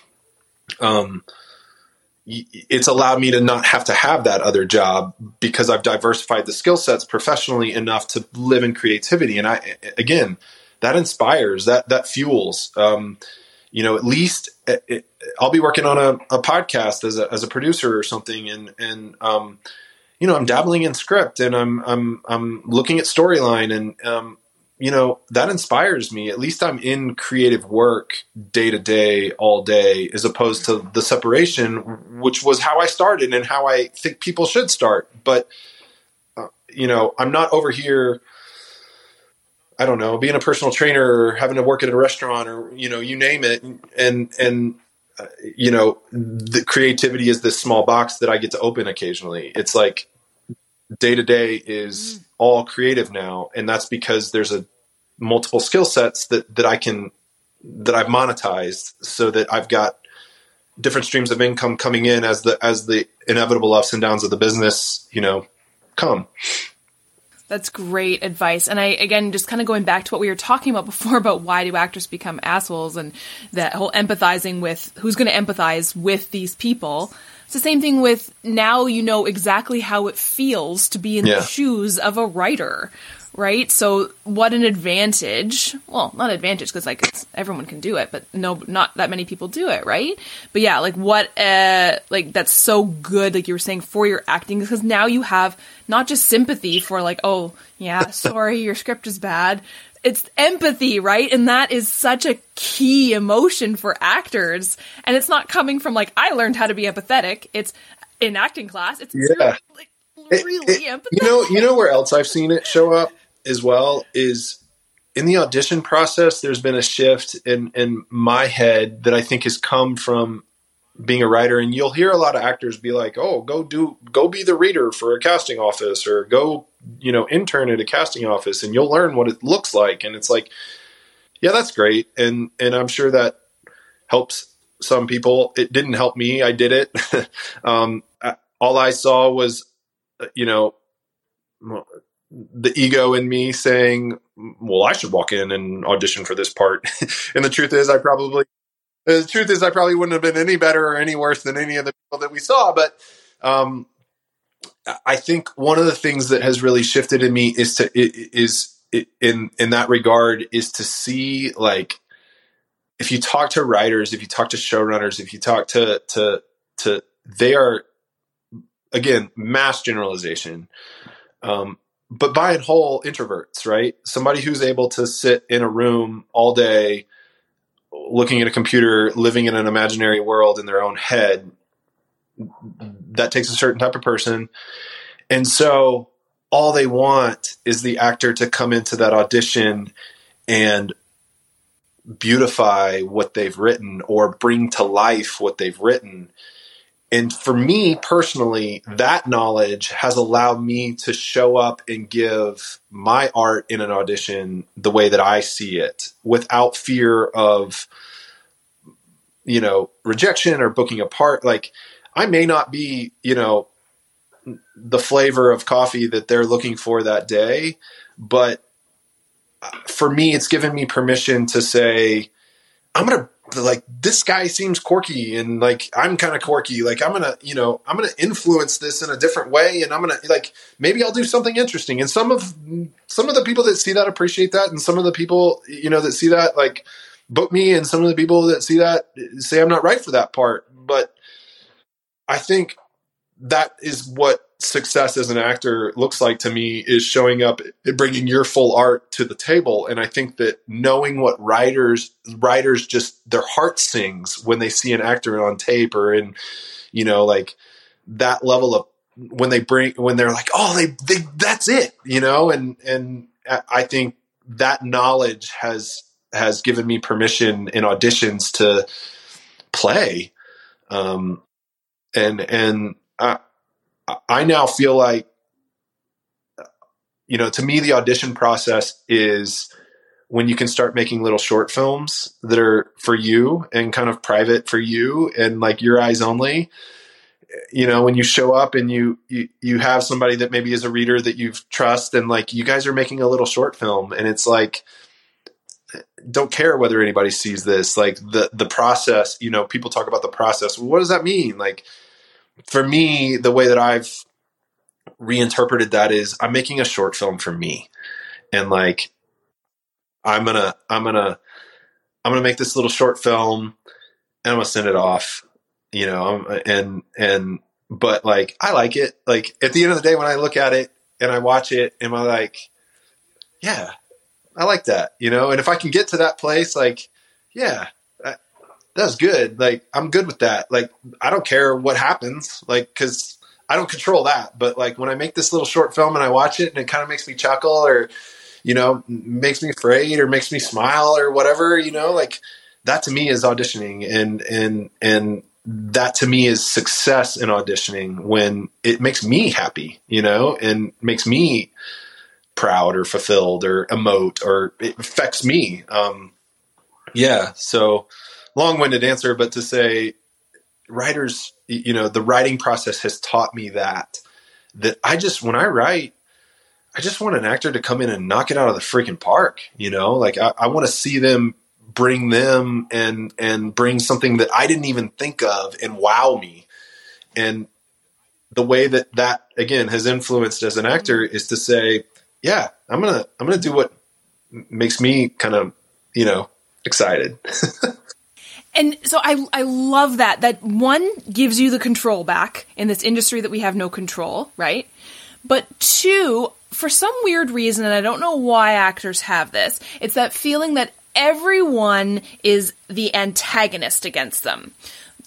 um, it's allowed me to not have to have that other job because I've diversified the skill sets professionally enough to live in creativity. And I, again, that inspires, that that fuels. Um, you know, at least it, I'll be working on a, a podcast as a, as a producer or something, and and um, you know, I'm dabbling in script and I'm I'm I'm looking at storyline and um, you know, that inspires me. At least I'm in creative work day to day, all day, as opposed to the separation, which was how I started and how I think people should start. But, uh, you know, I'm not over here. I don't know, being a personal trainer or having to work at a restaurant or, you know, you name it. And, and, uh, you know, the creativity is this small box that I get to open occasionally. It's like day to day is all creative now, and that's because there's a multiple skill sets that that I can that I've monetized so that I've got different streams of income coming in as the as the inevitable ups and downs of the business, you know, come. That's great advice. And I, again, just kind of going back to what we were talking about before about why do actors become assholes and that whole empathizing with who's going to empathize with these people. It's the same thing with now you know exactly how it feels to be in yeah. the shoes of a writer, right? So what an advantage. Well, not advantage because like everyone can do it, but no, not that many people do it, right? But yeah, like what, uh, like that's so good. Like you were saying for your acting because now you have not just sympathy for like, oh yeah, sorry, your script is bad, it's empathy, right? And that is such a key emotion for actors. And it's not coming from like I learned how to be empathetic. It's in acting class. It's yeah. like, really it, it, empathetic. You know, you know where else I've seen it show up as well is in the audition process. There's been a shift in in my head that I think has come from being a writer. And you'll hear a lot of actors be like oh go do go be the reader for a casting office or go you know intern at a casting office and you'll learn what it looks like. And it's like yeah that's great. And and i'm sure that helps some people. It didn't help me. I did it. Um, all i saw was you know the ego in me saying well i should walk in and audition for this part. And the truth is i probably the truth is i probably wouldn't have been any better or any worse than any of the people that we saw but um, I think one of the things that has really shifted in me is to is in in that regard is to see like if you talk to writers, if you talk to showrunners, if you talk to to to they are again mass generalization, um, but by and whole introverts, right? Somebody who's able to sit in a room all day, looking at a computer, living in an imaginary world in their own head, that takes a certain type of person. And so all they want is the actor to come into that audition and beautify what they've written or bring to life what they've written. And for me personally, that knowledge has allowed me to show up and give my art in an audition the way that I see it without fear of, you know, rejection or booking a part. Like, I may not be, you know, the flavor of coffee that they're looking for that day, but uh, for me, it's given me permission to say, I'm gonna like this guy seems quirky and like I'm kind of quirky. Like I'm gonna, you know, I'm gonna influence this in a different way, and I'm gonna like maybe I'll do something interesting. And some of some of the people that see that appreciate that, and some of the people, you know, that see that like book me, and some of the people that see that say I'm not right for that part. But I think that is what success as an actor looks like to me is showing up bringing your full art to the table. And i think that knowing what writers writers just their heart sings when they see an actor on tape or in you know like that level of when they bring when they're like oh they, they that's it you know? And and i think that knowledge has has given me permission in auditions to play. Um and and I, I now feel like you know to me the audition process is when you can start making little short films that are for you and kind of private for you and like your eyes only. You know when you show up and you, you you have somebody that maybe is a reader that you've trust and like you guys are making a little short film and it's like don't care whether anybody sees this. Like the the process you know people talk about the process. What does that mean? Like for me, the way that I've reinterpreted that is I'm making a short film for me. And like I'm gonna I'm gonna I'm gonna make this little short film and I'm gonna send it off. You know, and and but like I like it. Like at the end of the day when I look at it and I watch it, am I like, yeah, I like that, you know. And if I can get to that place, like, yeah, that's good. Like, I'm good with that. Like, I don't care what happens, like, because I don't control that. But like when I make this little short film and I watch it and it kind of makes me chuckle or, you know, makes me afraid or makes me smile or whatever, you know, like that to me is auditioning and and and that to me is success in auditioning when it makes me happy, you know, and makes me proud or fulfilled or emote or it affects me. Um, yeah. So long winded answer, but to say writers, you know, the writing process has taught me that, that I just, when I write, I just want an actor to come in and knock it out of the freaking park, you know, like I, I want to see them bring them and and bring something that I didn't even think of and wow me. And the way that that again has influenced as an actor is to say, yeah, I'm gonna I'm gonna do what makes me kind of you know excited. and so I I love that that one gives you the control back in this industry that we have no control, right? But two, for some weird reason, and I don't know why actors have this, it's that feeling that everyone is the antagonist against them.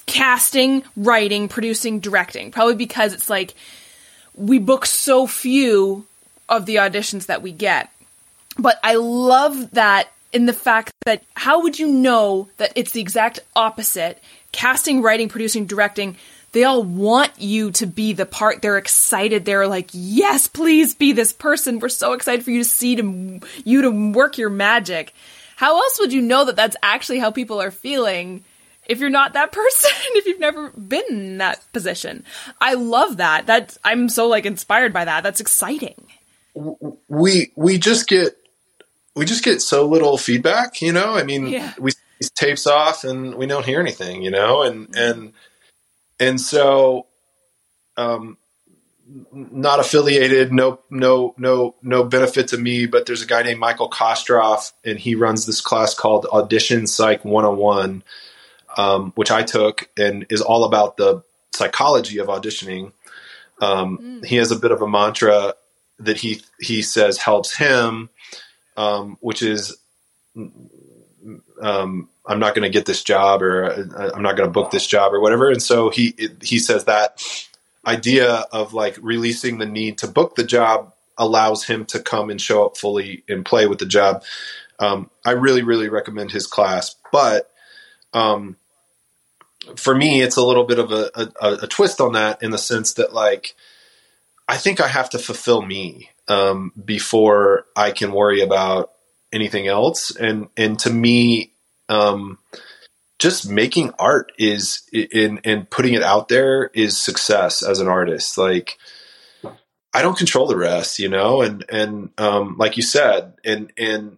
Casting, writing, producing, directing. Probably because it's like we book so few of the auditions that we get. But I love that in the fact that how would you know that it's the exact opposite? Casting, writing, producing, directing, they all want you to be the part. They're excited. They're like, yes, please be this person. We're so excited for you to see to, you to work your magic. How else would you know that that's actually how people are feeling if you're not that person, if you've never been in that position? I love that. That I'm so like inspired by that. That's exciting. We we just get we just get so little feedback, you know? I mean, yeah. we tapes off and we don't hear anything, you know? And mm-hmm. and and so um not affiliated, no, no, no, no benefit to me. But there's a guy named Michael Kostroff, and he runs this class called Audition Psych 101, um, which I took, and is all about the psychology of auditioning. Um, mm. He has a bit of a mantra that he he says helps him, um, which is um, I'm not going to get this job, or uh, I'm not going to book this job, or whatever. And so he he says that idea of like releasing the need to book the job allows him to come and show up fully and play with the job. Um, I really, really recommend his class. But um, for me, it's a little bit of a, a, a, twist on that in the sense that, like, I think I have to fulfill me um, before I can worry about anything else. And and to me, um, just making art is in and putting it out there is success as an artist. Like I don't control the rest, you know, and and um, like you said, and and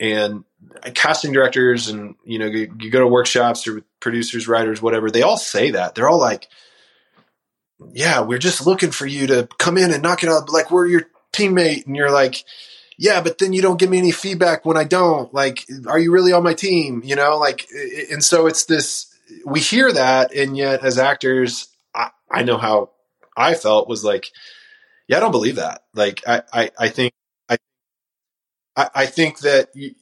and casting directors and you know you, you go to workshops or producers, writers, whatever. They all say that. They're all like, "Yeah, we're just looking for you to come in and knock it out. Like we're your teammate," and you're like yeah, but then you don't give me any feedback when I don't. Like, are you really on my team? You know, like, and so it's this. We hear that, and yet as actors, I, I know how I felt was like, yeah, I don't believe that. Like, I, I, I think, I, I think that you,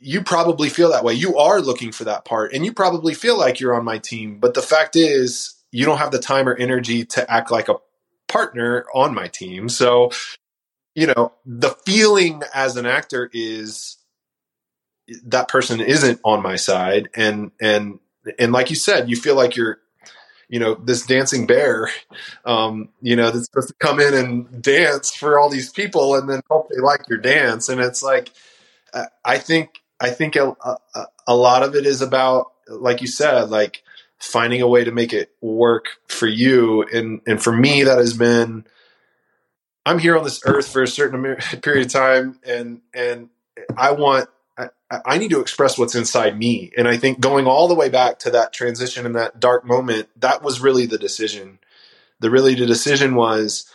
you probably feel that way. You are looking for that part, and you probably feel like you're on my team. But the fact is, you don't have the time or energy to act like a partner on my team. So you know, the feeling as an actor is that person isn't on my side. And and and like you said, you feel like you're you know this dancing bear um, you know that's supposed to come in and dance for all these people and then hope they like your dance. And it's like i think i think a, a, a, lot of it is about like you said like finding a way to make it work for you. And and for me that has been I'm here on this earth for a certain period of time, and and I want I, I, need to express what's inside me. And I think going all the way back to that transition and that dark moment, that was really the decision. The really the decision was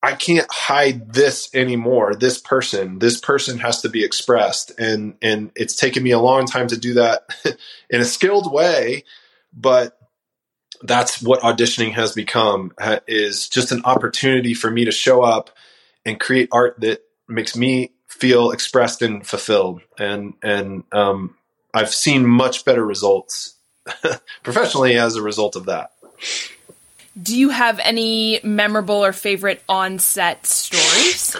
I can't hide this anymore. This person, this person has to be expressed, and and it's taken me a long time to do that in a skilled way, but that's what auditioning has become is just an opportunity for me to show up and create art that makes me feel expressed and fulfilled, and and um, I've seen much better results professionally as a result of that. Do you have any memorable or favorite on-set stories?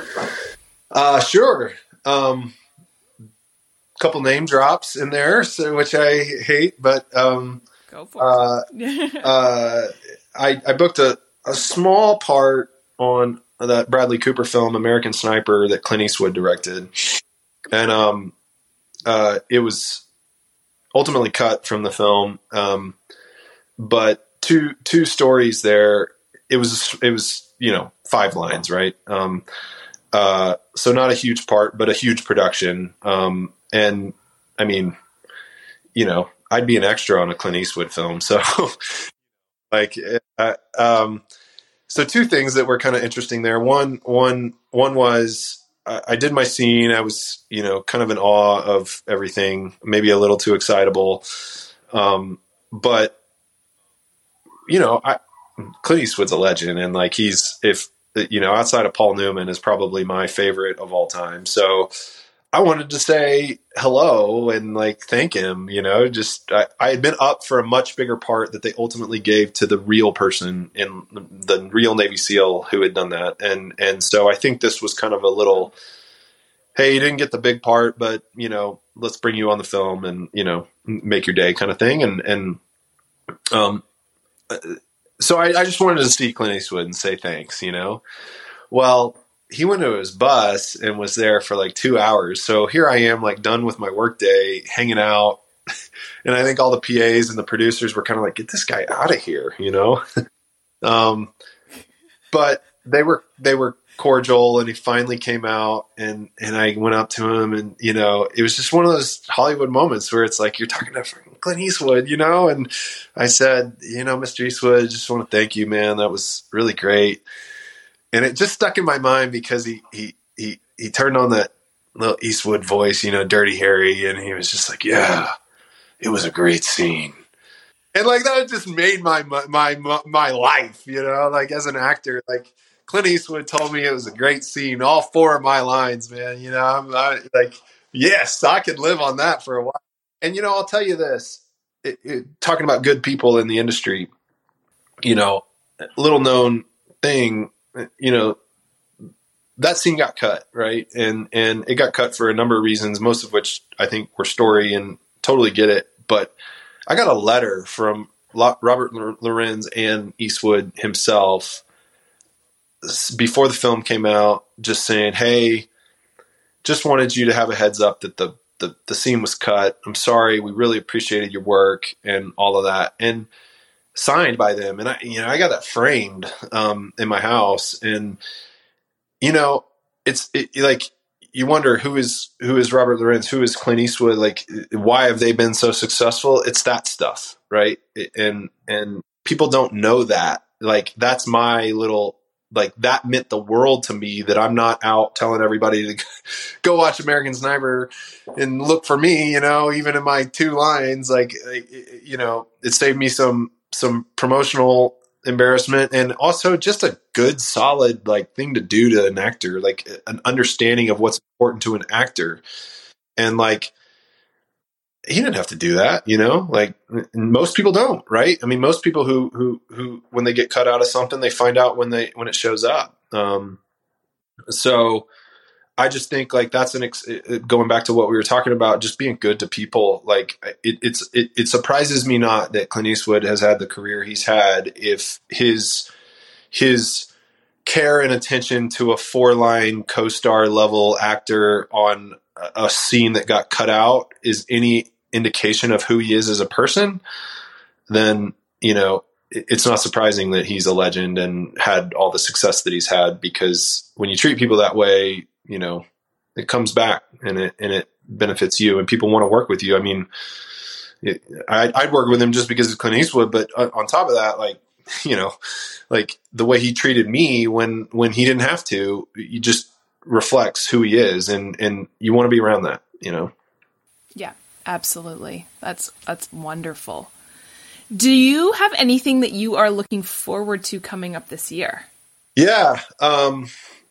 Uh, sure. Um, couple name drops in there, so, which I hate, but um, go for it. uh, uh, I, I booked a, a small part on that Bradley Cooper film, American Sniper, that Clint Eastwood directed, and um, uh, it was ultimately cut from the film. Um, but two two stories there. It was it was you know five lines, right? Um, uh, so not a huge part, but a huge production. Um, and I mean, you know, I'd be an extra on a Clint Eastwood film. So, like, uh, um, so two things that were kind of interesting there. One, one, one was I, I, did my scene. I was, you know, kind of in awe of everything, maybe a little too excitable. Um, but you know, I, Clint Eastwood's a legend, and like he's if you know outside of Paul Newman is probably my favorite of all time. So I wanted to say hello and like thank him. You know, just I, I, had been up for a much bigger part that they ultimately gave to the real person in the real Navy SEAL who had done that, and and so I think this was kind of a little, hey, you didn't get the big part, but you know, let's bring you on the film and you know make your day kind of thing, and and um, so I, I just wanted to see Clint Eastwood and say thanks. You know, well he went to his bus and was there for like two hours. So here I am, like done with my workday, hanging out. and I think all the PAs and the producers were kind of like, get this guy out of here, you know? um, but they were, they were cordial and he finally came out and, and I went up to him and, you know, it was just one of those Hollywood moments where it's like, you're talking to Clint Eastwood, you know? And I said, you know, Mr. Eastwood, just want to thank you, man. That was really great and it just stuck in my mind because he he he he turned on that little Eastwood voice, you know, Dirty Harry, and he was just like, "Yeah, it was a great scene," and like that just made my my my, my life, you know, like as an actor, like. Clint Eastwood told me it was a great scene. All four of my lines, man. You know, I'm I, like, yes, I could live on that for a while. And you know, I'll tell you this: it, it, talking about good people in the industry, you know, little known thing you know, that scene got cut, right? And and it got cut for a number of reasons, most of which I think were story and totally get it. But I got a letter from Robert Lorenz and Eastwood himself before the film came out, just saying, "Hey, just wanted you to have a heads up that the the, the scene was cut. I'm sorry. We really appreciated your work and all of that." And signed by them, and I, you know, I got that framed um, in my house, and you know, it's it, like you wonder who is who is Robert Lorenz, who is Clint Eastwood, like why have they been so successful? It's that stuff, right? And and people don't know that. Like that's my little like that meant the world to me that I'm not out telling everybody to go watch American Sniper and look for me, you know, even in my two lines, like, you know, it saved me some some promotional embarrassment and also just a good solid like thing to do to an actor like an understanding of what's important to an actor. And like he didn't have to do that you know? Like most people don't right? I mean most people who who who when they get cut out of something they find out when they when it shows up. Um so I just think like that's an ex- uh, uh, going back to what we were talking about, just being good to people. Like it, it's it, it surprises me not that Clint Eastwood has had the career he's had if his his care and attention to a four line co-star level actor on a scene that got cut out is any indication of who he is as a person, then you know it's not surprising that he's a legend and had all the success that he's had because when you treat people that way you know, it comes back and it and it benefits you, and people want to work with you. I mean, it, I, would work with him just because of Clint Eastwood, but on top of that, like you know, like the way he treated me when when he didn't have to, he just reflects who he is, and and you want to be around that, you know. Yeah, absolutely. That's that's wonderful. Do you have anything that you are looking forward to coming up this year? Yeah, um,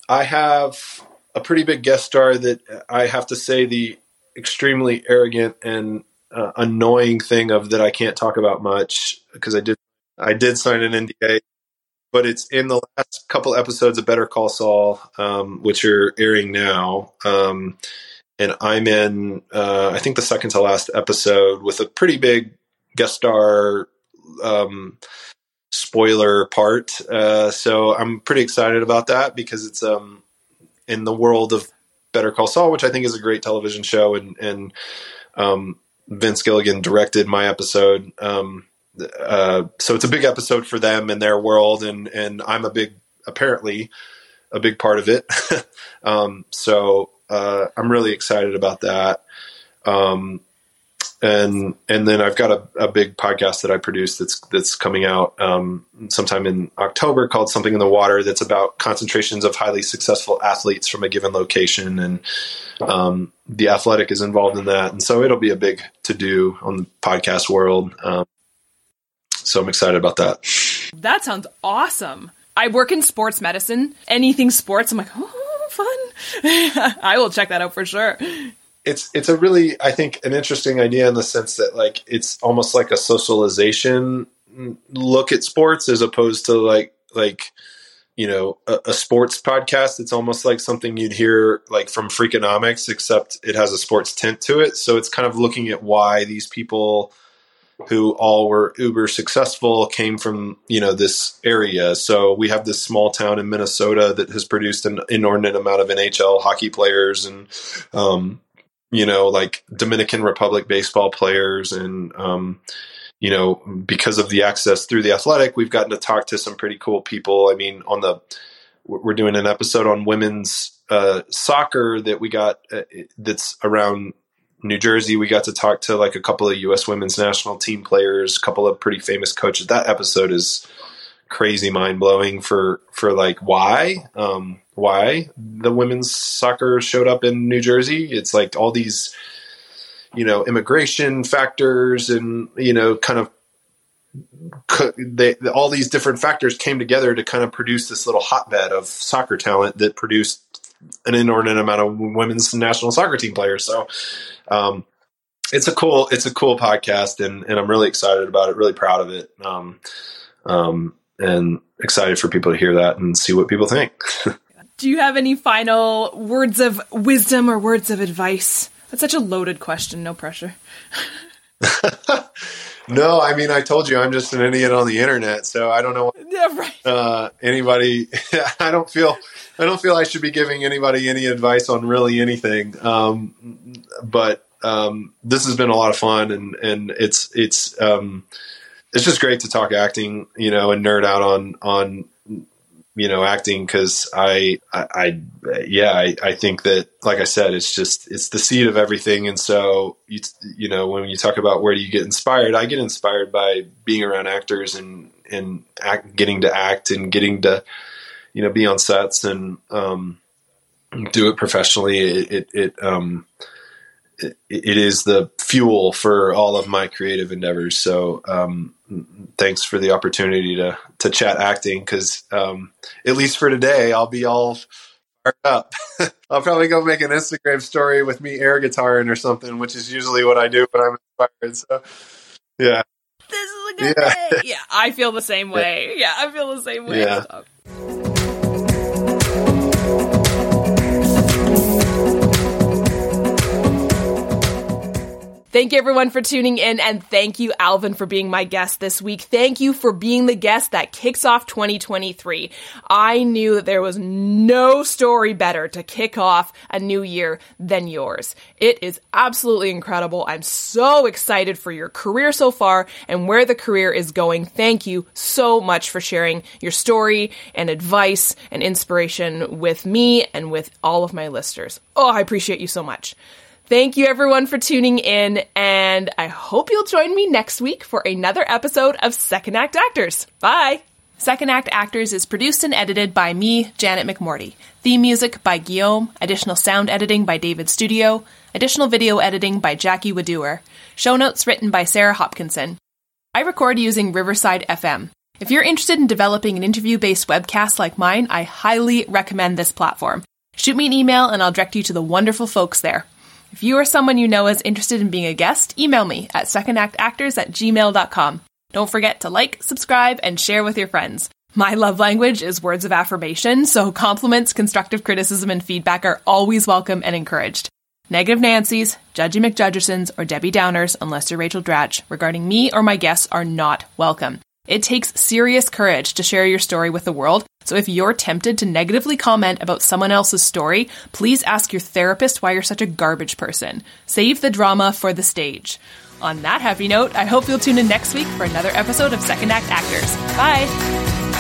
I have a pretty big guest star that I have to say the extremely arrogant and uh, annoying thing of that I can't talk about much because I did I did sign an NDA, but it's in the last couple episodes of Better Call Saul, um, which are airing now. Um, and I'm in uh, I think the second to last episode with a pretty big guest star um, spoiler part. Uh, so I'm pretty excited about that because it's um, in the world of Better Call Saul, which I think is a great television show, and and um, Vince Gilligan directed my episode. Um, uh, so it's a big episode for them and their world, and and I'm a big apparently a big part of it. um, so uh, I'm really excited about that. Um, and and then I've got a, a, big podcast that I produce that's that's coming out um, sometime in October called Something in the Water. That's about concentrations of highly successful athletes from a given location, and um, the athletic is involved in that, and so it'll be a big to do on the podcast world. Um, so I'm excited about that. That sounds awesome. I work in sports medicine. Anything sports, I'm like, oh, fun. I will check that out for sure it's it's a really I think an interesting idea in the sense that like it's almost like a socialization look at sports as opposed to like like you know a, a, sports podcast. It's almost like something you'd hear like from freakonomics except it has a sports tint to it. So it's kind of looking at why these people who all were uber successful came from you know this area. So we have this small town in minnesota that has produced an inordinate amount of nhl hockey players and um, you know, like Dominican Republic baseball players. And, um, you know, because of the access through the athletic, we've gotten to talk to some pretty cool people. I mean, on the, we're doing an episode on women's uh, soccer that we got uh, that's around New Jersey. We got to talk to like a couple of U.S. women's national team players, a couple of pretty famous coaches. That episode is crazy mind blowing for for like why um, why the women's soccer showed up in New Jersey. It's like all these you know immigration factors and you know kind of they, all these different factors came together to kind of produce this little hotbed of soccer talent that produced an inordinate amount of women's national soccer team players. So, um, it's a cool, it's a cool podcast and, and I'm really excited about it, really proud of it. Um, um, and excited for people to hear that and see what people think. Do you have any final words of wisdom or words of advice? That's such a loaded question. No pressure. no, I mean, I told you I'm just an idiot on the internet, so I don't know. Yeah, right. Uh, anybody, I don't feel, I don't feel I should be giving anybody any advice on really anything. Um, but um, this has been a lot of fun, and and it's it's um, it's just great to talk acting, you know, and nerd out on on you know acting because I, I, I yeah I, I think that like I said it's just it's the seed of everything and so you you know when you talk about where do you get inspired I get inspired by being around actors and and act, getting to act and getting to you know be on sets and um, do it professionally it it, it um it, it is the fuel for all of my creative endeavors. So, um, thanks for the opportunity to to chat acting because um, at least for today, I'll be all fired up. I'll probably go make an Instagram story with me air guitaring or something, which is usually what I do when I'm inspired. So, yeah. This is a good yeah. day. Yeah, I feel the same way. Yeah, I feel the same way. Yeah. Thank you everyone for tuning in and thank you Alvin for being my guest this week. Thank you for being the guest that kicks off 2023. I knew that there was no story better to kick off a new year than yours. It is absolutely incredible. I'm so excited for your career so far and where the career is going. Thank you so much for sharing your story and advice and inspiration with me and with all of my listeners. Oh, I appreciate you so much. Thank you everyone for tuning in, and I hope you'll join me next week for another episode of Second Act Actors. Bye! Second Act Actors is produced and edited by me, Janet McMordie. Theme music by Guillaume, additional sound editing by David Studio, additional video editing by Jackie Wadoer, show notes written by Sarah Hopkinson. I record using Riverside FM. If you're interested in developing an interview based webcast like mine, I highly recommend this platform. Shoot me an email and I'll direct you to the wonderful folks there. If you or someone you know is interested in being a guest, email me at secondactactors at gmail.com. Don't forget to like, subscribe, and share with your friends. My love language is words of affirmation, so compliments, constructive criticism, and feedback are always welcome and encouraged. Negative Nancy's, Judgy McJudgersons, or Debbie Downers, unless you're Rachel Dratch, regarding me or my guests are not welcome. It takes serious courage to share your story with the world, so if you're tempted to negatively comment about someone else's story, please ask your therapist why you're such a garbage person. Save the drama for the stage. On that happy note, I hope you'll tune in next week for another episode of Second Act Actors. Bye!